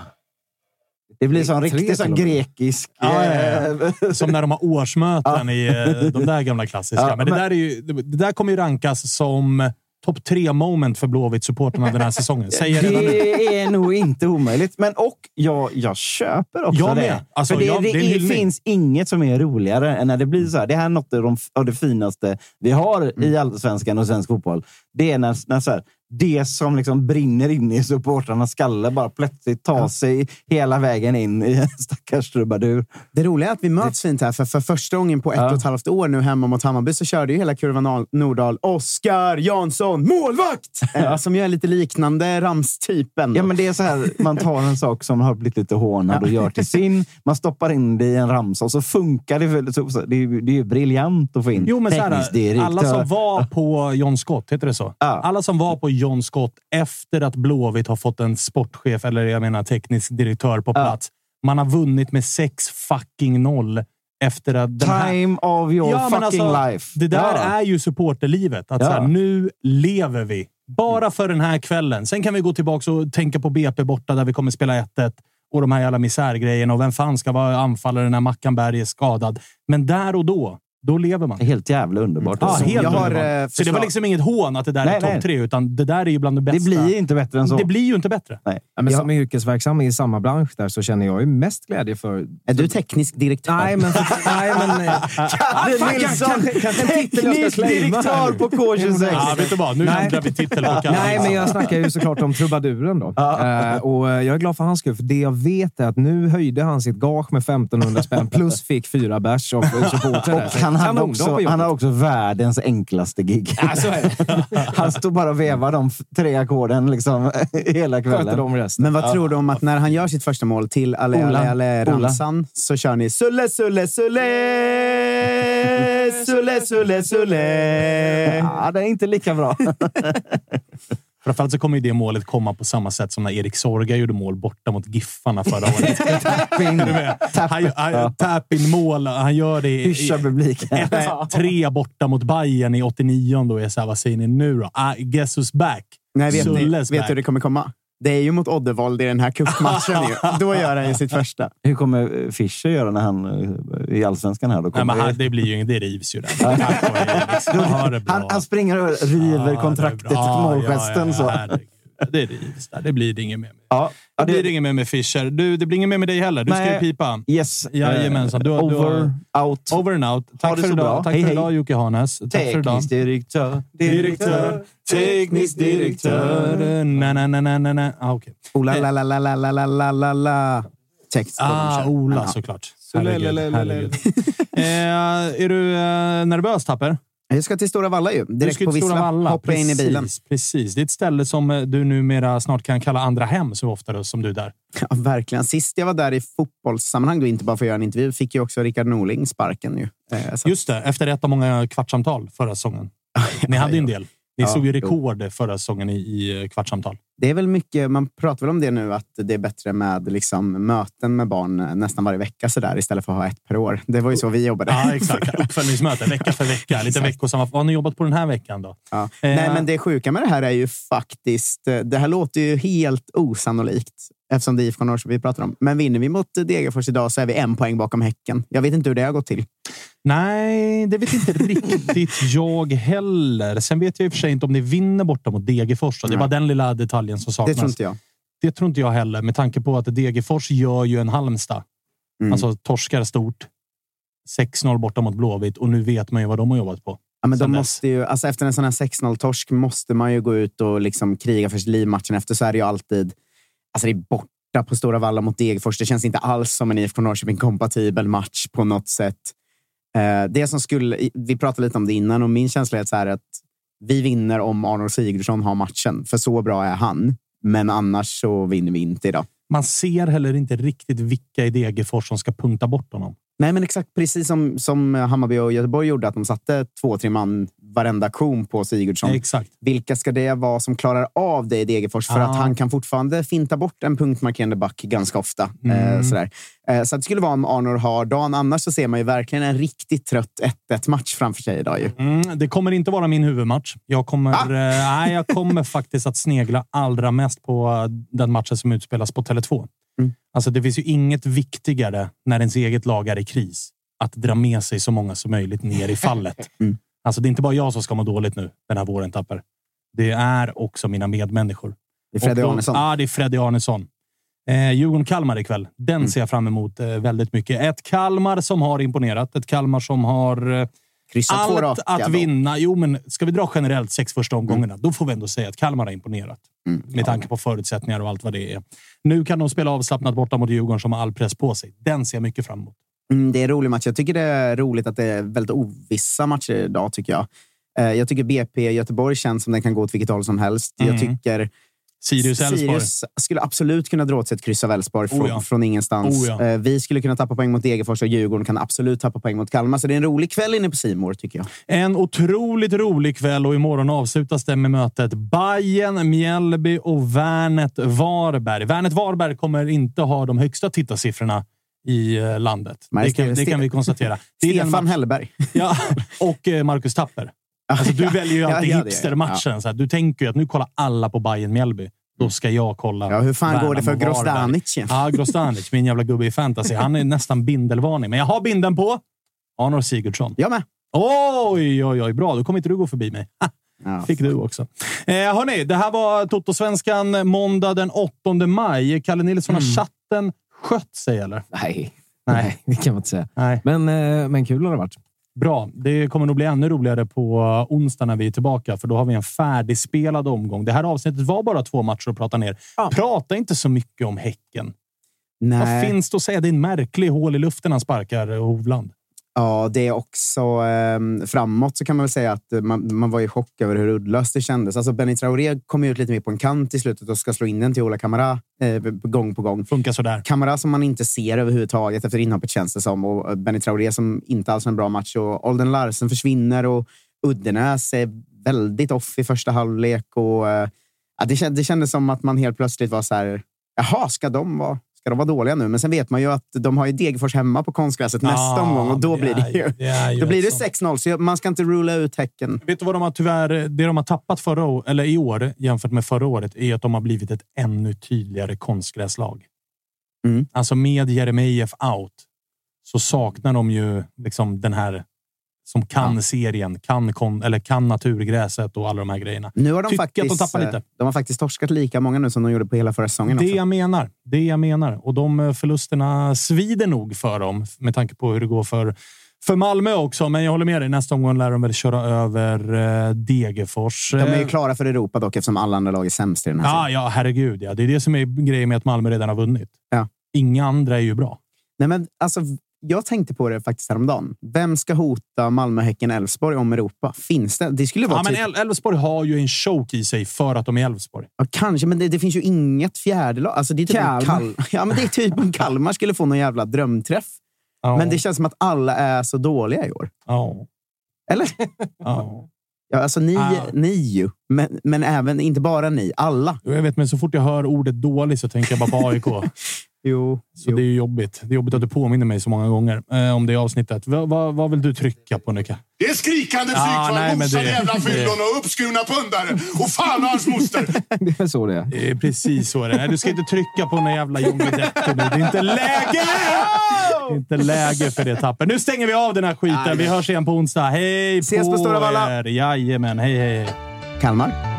Det blir sån Tre riktig sån grekisk... Ja, ja, eh, ja. Som när de har årsmöten i eh, de där gamla klassiska. Ja, men det, men- där är ju, det där kommer ju rankas som topp tre moment för Blåvitt-supporterna den här säsongen. Säger redan nu. Det är nog inte omöjligt. Men och jag, jag köper också Jag det. Alltså, För det, jag- det, det är finns inget som är roligare än när det blir så här. Det här är något av, de, av det finaste vi har i allsvenskan och svensk fotboll. Det är när, när så här, det som liksom brinner in i supportrarnas skalle bara plötsligt tar sig hela vägen in i en stackars trubadur. Det roliga är att vi möts fint här, för, för första gången på ett Ja. och ett halvt år nu hemma mot Hammarby så körde ju hela kurvan Nordahl Oskar Jansson, målvakt! Eh, som ju är lite liknande ramstypen. Ja, men det är så här, man tar en sak som har blivit lite hånad och gör till sin. Man stoppar in det i en ramsa och så funkar det. väl- så- Det är, ju- det är briljant att få in. Jo, men så här, alla som var på John Scott, heter det så? Ja. Alla som var på John Scott efter att Blåvitt har fått en sportchef, eller jag menar teknisk direktör på plats. Man har vunnit med 6 fucking noll efter att den här... Time of your Ja, fucking alltså, life. Det där Ja. är ju supporterlivet. Att Ja. så här, nu lever vi. Bara för den här kvällen. Sen kan vi gå tillbaka och tänka på BP borta där vi kommer spela 1-1 och de här jävla misärgrejerna och vem fan ska vara anfallare när Mackan Berg är skadad. Men där och då, då lever man. Det är helt jävla underbart. Ja, alltså. helt Jag har, underbart. eh, Så det var liksom inget hån att det där Nej, är topp nej. tre, utan det där är ju bland det det bästa. blir inte bättre än så. Det blir ju inte bättre. Nej. Ja, men Jag- Som är yrkesverksam i samma bransch där så känner jag ju mest glädje för... Är du teknisk direktör? Nej, men... nej, men Nilsson, teknisk direktör på K26. Ja, vet du vad? Nu Nej. ändrar vi titel på Nej, men jag snackar ju såklart om trubaduren. Då. Eh, och eh, jag är glad för hans skull, för det jag vet är att nu höjde han sitt gage med 1500 spänn plus fick fyra bärs av supportrar. där. Och Så han, hade också, han har också världens enklaste gig. Ja, så är det. Han stod bara och vevade de tre ackorden liksom, hela kvällen. Men vad tror du om att när han gör sitt första mål till Ale Ola. Ale Ale Ola. ramsan så kör ni Sulle Sulle Sulle Sulle, sulle, sulle, sulle. Ja, det är inte lika bra. Framförallt så kommer ju det målet komma på samma sätt som när Erik Sorga gjorde mål borta mot Giffarna förra året. Med? Han, gör det i Hyschar publiken. 1-3 borta mot Bayern i 89 då. Är så här, vad säger ni nu då? Ah, guess who's back? Nej, vet, ni, Sulles vet back. du hur det kommer komma? Det är ju mot Oddevold i den här cupmatchen. ju. Då gör han ju sitt första. Hur kommer eh, Fischer göra när han eh, i allsvenskan här? Då Nej, men han, det blir ju. Det rivs ju där. Liksom. Han, han springer och river kontraktet, målgesten. Ja, ja, så. ja. Det rivs där. Det blir det inget mer med. Ja, Det blir det inget mer med Fischer. Du, det blir inget mer med dig heller. Du ska Nej. ju pipa. Yes. Jajamensan. Du, du, Over, har- out. over and out. Tack det för så idag. bra. Tack Hej, för idag, Jocke Hanes. Tack för idag. Direktör. Direktör, teknisk direktör. Na, na, na, na, na, na. Ah, okay. Ola, la, la, la, la, la, la, la, la, la. Text. Ah, Ola såklart. Så Herregud, herregud. eh, är du eh, nervös, Tapper? Jag ska till Stora Valla ju. Du Direkt ska på Vissla. Valla. Hoppa in i Precis, bilen. Precis. Det är ett ställe som eh, du numera snart kan kalla andra hem så ofta som du är där. Ja, verkligen. Sist jag var där i fotbollssammanhang, då inte bara för att göra en intervju, fick ju också Rickard Norling sparken. Ju. Eh, så- Just det, efter ett av många kvartssamtal förra säsongen. Ni hade en del. Ni Ja, slog ju jo. rekord förra säsongen i, i kvartssamtal. Det är väl mycket, man pratar väl om det nu, att det är bättre med liksom, möten med barn nästan varje vecka så där, istället för att ha ett per år. Det var ju så vi jobbade. Ja, exakt. Uppföljningsmöte vecka för vecka. Lite veckosamma. Vad har ni jobbat på den här veckan då? Ja. Eh, Nej, men det sjuka med det här är ju faktiskt... Det här låter ju helt osannolikt eftersom det är IFK Norrköping vi pratar om. Men vinner vi mot Degerfors idag så är vi en poäng bakom Häcken. Jag vet inte hur det har gått till. Nej, det vet inte riktigt jag heller. Sen vet jag i och för sig inte om ni vinner borta mot Degerfors. Det Nej. var den lilla detaljen som Det saknas. tror inte jag. Det tror inte jag heller, med tanke på att Degerfors gör ju en Halmstad. Mm. Alltså torskar stort. 6-0 borta mot Blåvitt och nu vet man ju vad de har jobbat på. Ja, men de måste ju, alltså efter en sån här 6-0-torsk måste man ju gå ut och liksom kriga för sitt liv matchen efter. Så är det ju alltid... Alltså det är borta på Stora Valla mot Degerfors. Det känns inte alls som en IFK Norrköping-kompatibel match på något sätt. Eh, det som skulle, vi pratade lite om det innan och min känsla är så att vi vinner om Arnold Sigurdsson har matchen. För så bra är han. Men annars så vinner vi inte idag. Man ser heller inte riktigt vilka i Degerfors som ska punkta bort honom. Nej, men exakt precis som, som Hammarby och Göteborg gjorde, att de satte två, tre man varenda aktion på Sigurdsson. Exakt. Vilka ska det vara som klarar av det i Degerfors? För Ah. att han kan fortfarande finta bort en punktmarkerande back ganska ofta. Mm. Eh, sådär. Eh, så det skulle vara om Arnor har dagen. Annars så ser man ju verkligen en riktigt trött 1-1 match framför sig idag. Ju. Mm, det kommer inte vara min huvudmatch. Jag kommer, Ah! eh, nej, jag kommer faktiskt att snegla allra mest på eh, den matchen som utspelas på Tele2. Mm. Alltså, det finns ju inget viktigare när ens eget lag är i kris. Att dra med sig så många som möjligt ner i fallet. Mm. Alltså, det är inte bara jag som ska må dåligt nu den här våren, Tapper. Det är också mina medmänniskor. Det är Freddy Arnesson. Ja, det är Freddy Arnesson. Eh, Djurgården-Kalmar ikväll. Den Mm. ser jag fram emot eh, väldigt mycket. Ett Kalmar som har imponerat. Ett Kalmar som har eh, Kryssat allt raka att vinna. Jo, men ska vi dra generellt sex första omgångarna, då får vi ändå säga att Kalmar har imponerat. Mm. Med tanke på förutsättningar och allt vad det är. Nu kan de spela avslappnat borta mot Djurgården som har all press på sig. Den ser jag mycket fram emot. Mm, det är en rolig match. Jag tycker det är roligt att det är väldigt ovissa matcher idag, tycker jag. Eh, jag tycker BP Göteborg känns som den kan gå åt vilket håll som helst. Mm. Jag tycker. Sirius skulle absolut kunna dra åt sig ett kryss av Elfsborg från, Oh ja. från ingenstans. Oh ja. Eh, Vi skulle kunna tappa poäng mot Degerfors och Djurgården kan absolut tappa poäng mot Kalmar. Så det är en rolig kväll inne på Simor tycker jag. En otroligt rolig kväll och imorgon avslutas det med mötet Bayern, Mjällby och Värnet Varberg. Värnet Varberg kommer inte ha de högsta tittarsiffrorna i eh, landet. Nej, det, kan, det kan vi konstatera. Stefan Hellberg. Ja, och eh, Marcus Tapper. Alltså, du Ja, väljer ju ja, alltid ja, hipstermatchen. Så här, du tänker ju att nu kollar alla på Bayern Mjällby. Då ska jag kolla. Ja, hur fan går det för. Grostanic? Ja, Grostanic. Min jävla gubbe i fantasy. Han är nästan bindelvarning. Men jag har bindeln på. Arnor Sigurdsson. Jag med. Oj, oj, oj. Bra. Då kommer inte du gå förbi mig. Ja. Fick du också. Eh, hörni, det här var Toto-svenskan måndag den 8 maj. Kalle Nilsson, har chatten skött sig eller? Nej. Nej. Det kan man inte säga. Nej. Men, eh, men kul har det varit. Bra. Det kommer nog bli ännu roligare på onsdag när vi är tillbaka, för då har vi en färdigspelad omgång. Det här avsnittet var bara två matcher att prata ner. Ja. Prata inte så mycket om Häcken. Vad Nej. finns det att säga? Det är en märklig hål i luften han sparkar, Hovland. Ja, det är också eh, framåt så kan man väl säga att man, man var i chock över hur uddlöst det kändes. Alltså Benny Traoré kom ut lite mer på en kant i slutet och ska slå in den till Ola Kamara eh, gång på gång. Funkar sådär. Kamara som man inte ser överhuvudtaget efter inhoppet känns det som. Och Benny Traoré som inte alls har en bra match. Och Olden Larsen försvinner och Uddenäs är väldigt off i första halvlek. Och, eh, det, känd, det kändes som att man helt plötsligt var så här, jaha, ska de vara Ska de vara dåliga nu? Men sen vet man ju att de har ju Degerfors hemma på konstgräset nästa Ja, omgång och då blir det ju, det då blir det ett sånt. 6-0. Så man ska inte rula ut Häcken. Vet du vad de har tyvärr, det de har tappat förra eller i år jämfört med förra året är att de har blivit ett ännu tydligare konstgräslag. Mm. Alltså med Jeremejeff out så saknar de ju liksom den här som kan serien, kan, kon, eller kan naturgräset och alla de här grejerna. Nu har de Tycker faktiskt, att de tappar lite. eh, de har faktiskt torskat lika många nu som de gjorde på hela förra säsongen. Det också. jag menar. Det jag menar. Och de eh, förlusterna svider nog för dem med tanke på hur det går för, för Malmö också. Men jag håller med dig. Nästa omgång lär de väl köra över eh, Degerfors. De är ju klara för Europa dock eftersom alla andra lag är sämst i den här Ja, ja, herregud. Ja. Det är det som är grejen med att Malmö redan har vunnit. Ja. Inga andra är ju bra. Nej, men alltså, jag tänkte på det faktiskt häromdagen. Vem ska hota Malmö, Häcken, Elfsborg om Europa? Finns det? Det skulle vara Ja, men typ, El- Elfsborg har ju en choke i sig för att de är Elfsborg. ja, kanske, men det, det finns ju inget fjärde lag. Alltså, det är typ Kalmar. Kal ja, men det är typ om Kalmar skulle få någon jävla drömträff. Ja. Men det känns som att alla är så dåliga i år. Ja. Eller? Ja. Ja, alltså ni, Ah. ni ju. Men, men även, inte bara ni, alla. Jag vet, men så fort jag hör ordet dålig så tänker jag bara på AIK. Jo, Så det är jobbigt. Det är jobbigt att du påminner mig så många gånger eh, om det avsnittet. Vad, vad, vad vill du trycka på, Nicke? Det är skrikande psykfall, nej, men mosade det- jävla fyllon och uppskurna pundare. Och fan och hans moster. Det är så det är. Det är precis så det är. Nej, Du ska inte trycka på någon jävla John Guidetti nu. Det är inte läge! Det är inte läge för det tappet. Nu stänger vi av den här skiten. Vi hörs igen på onsdag. Hej Ses på Stora Valla. Jajamän, hej hej. Kalmar.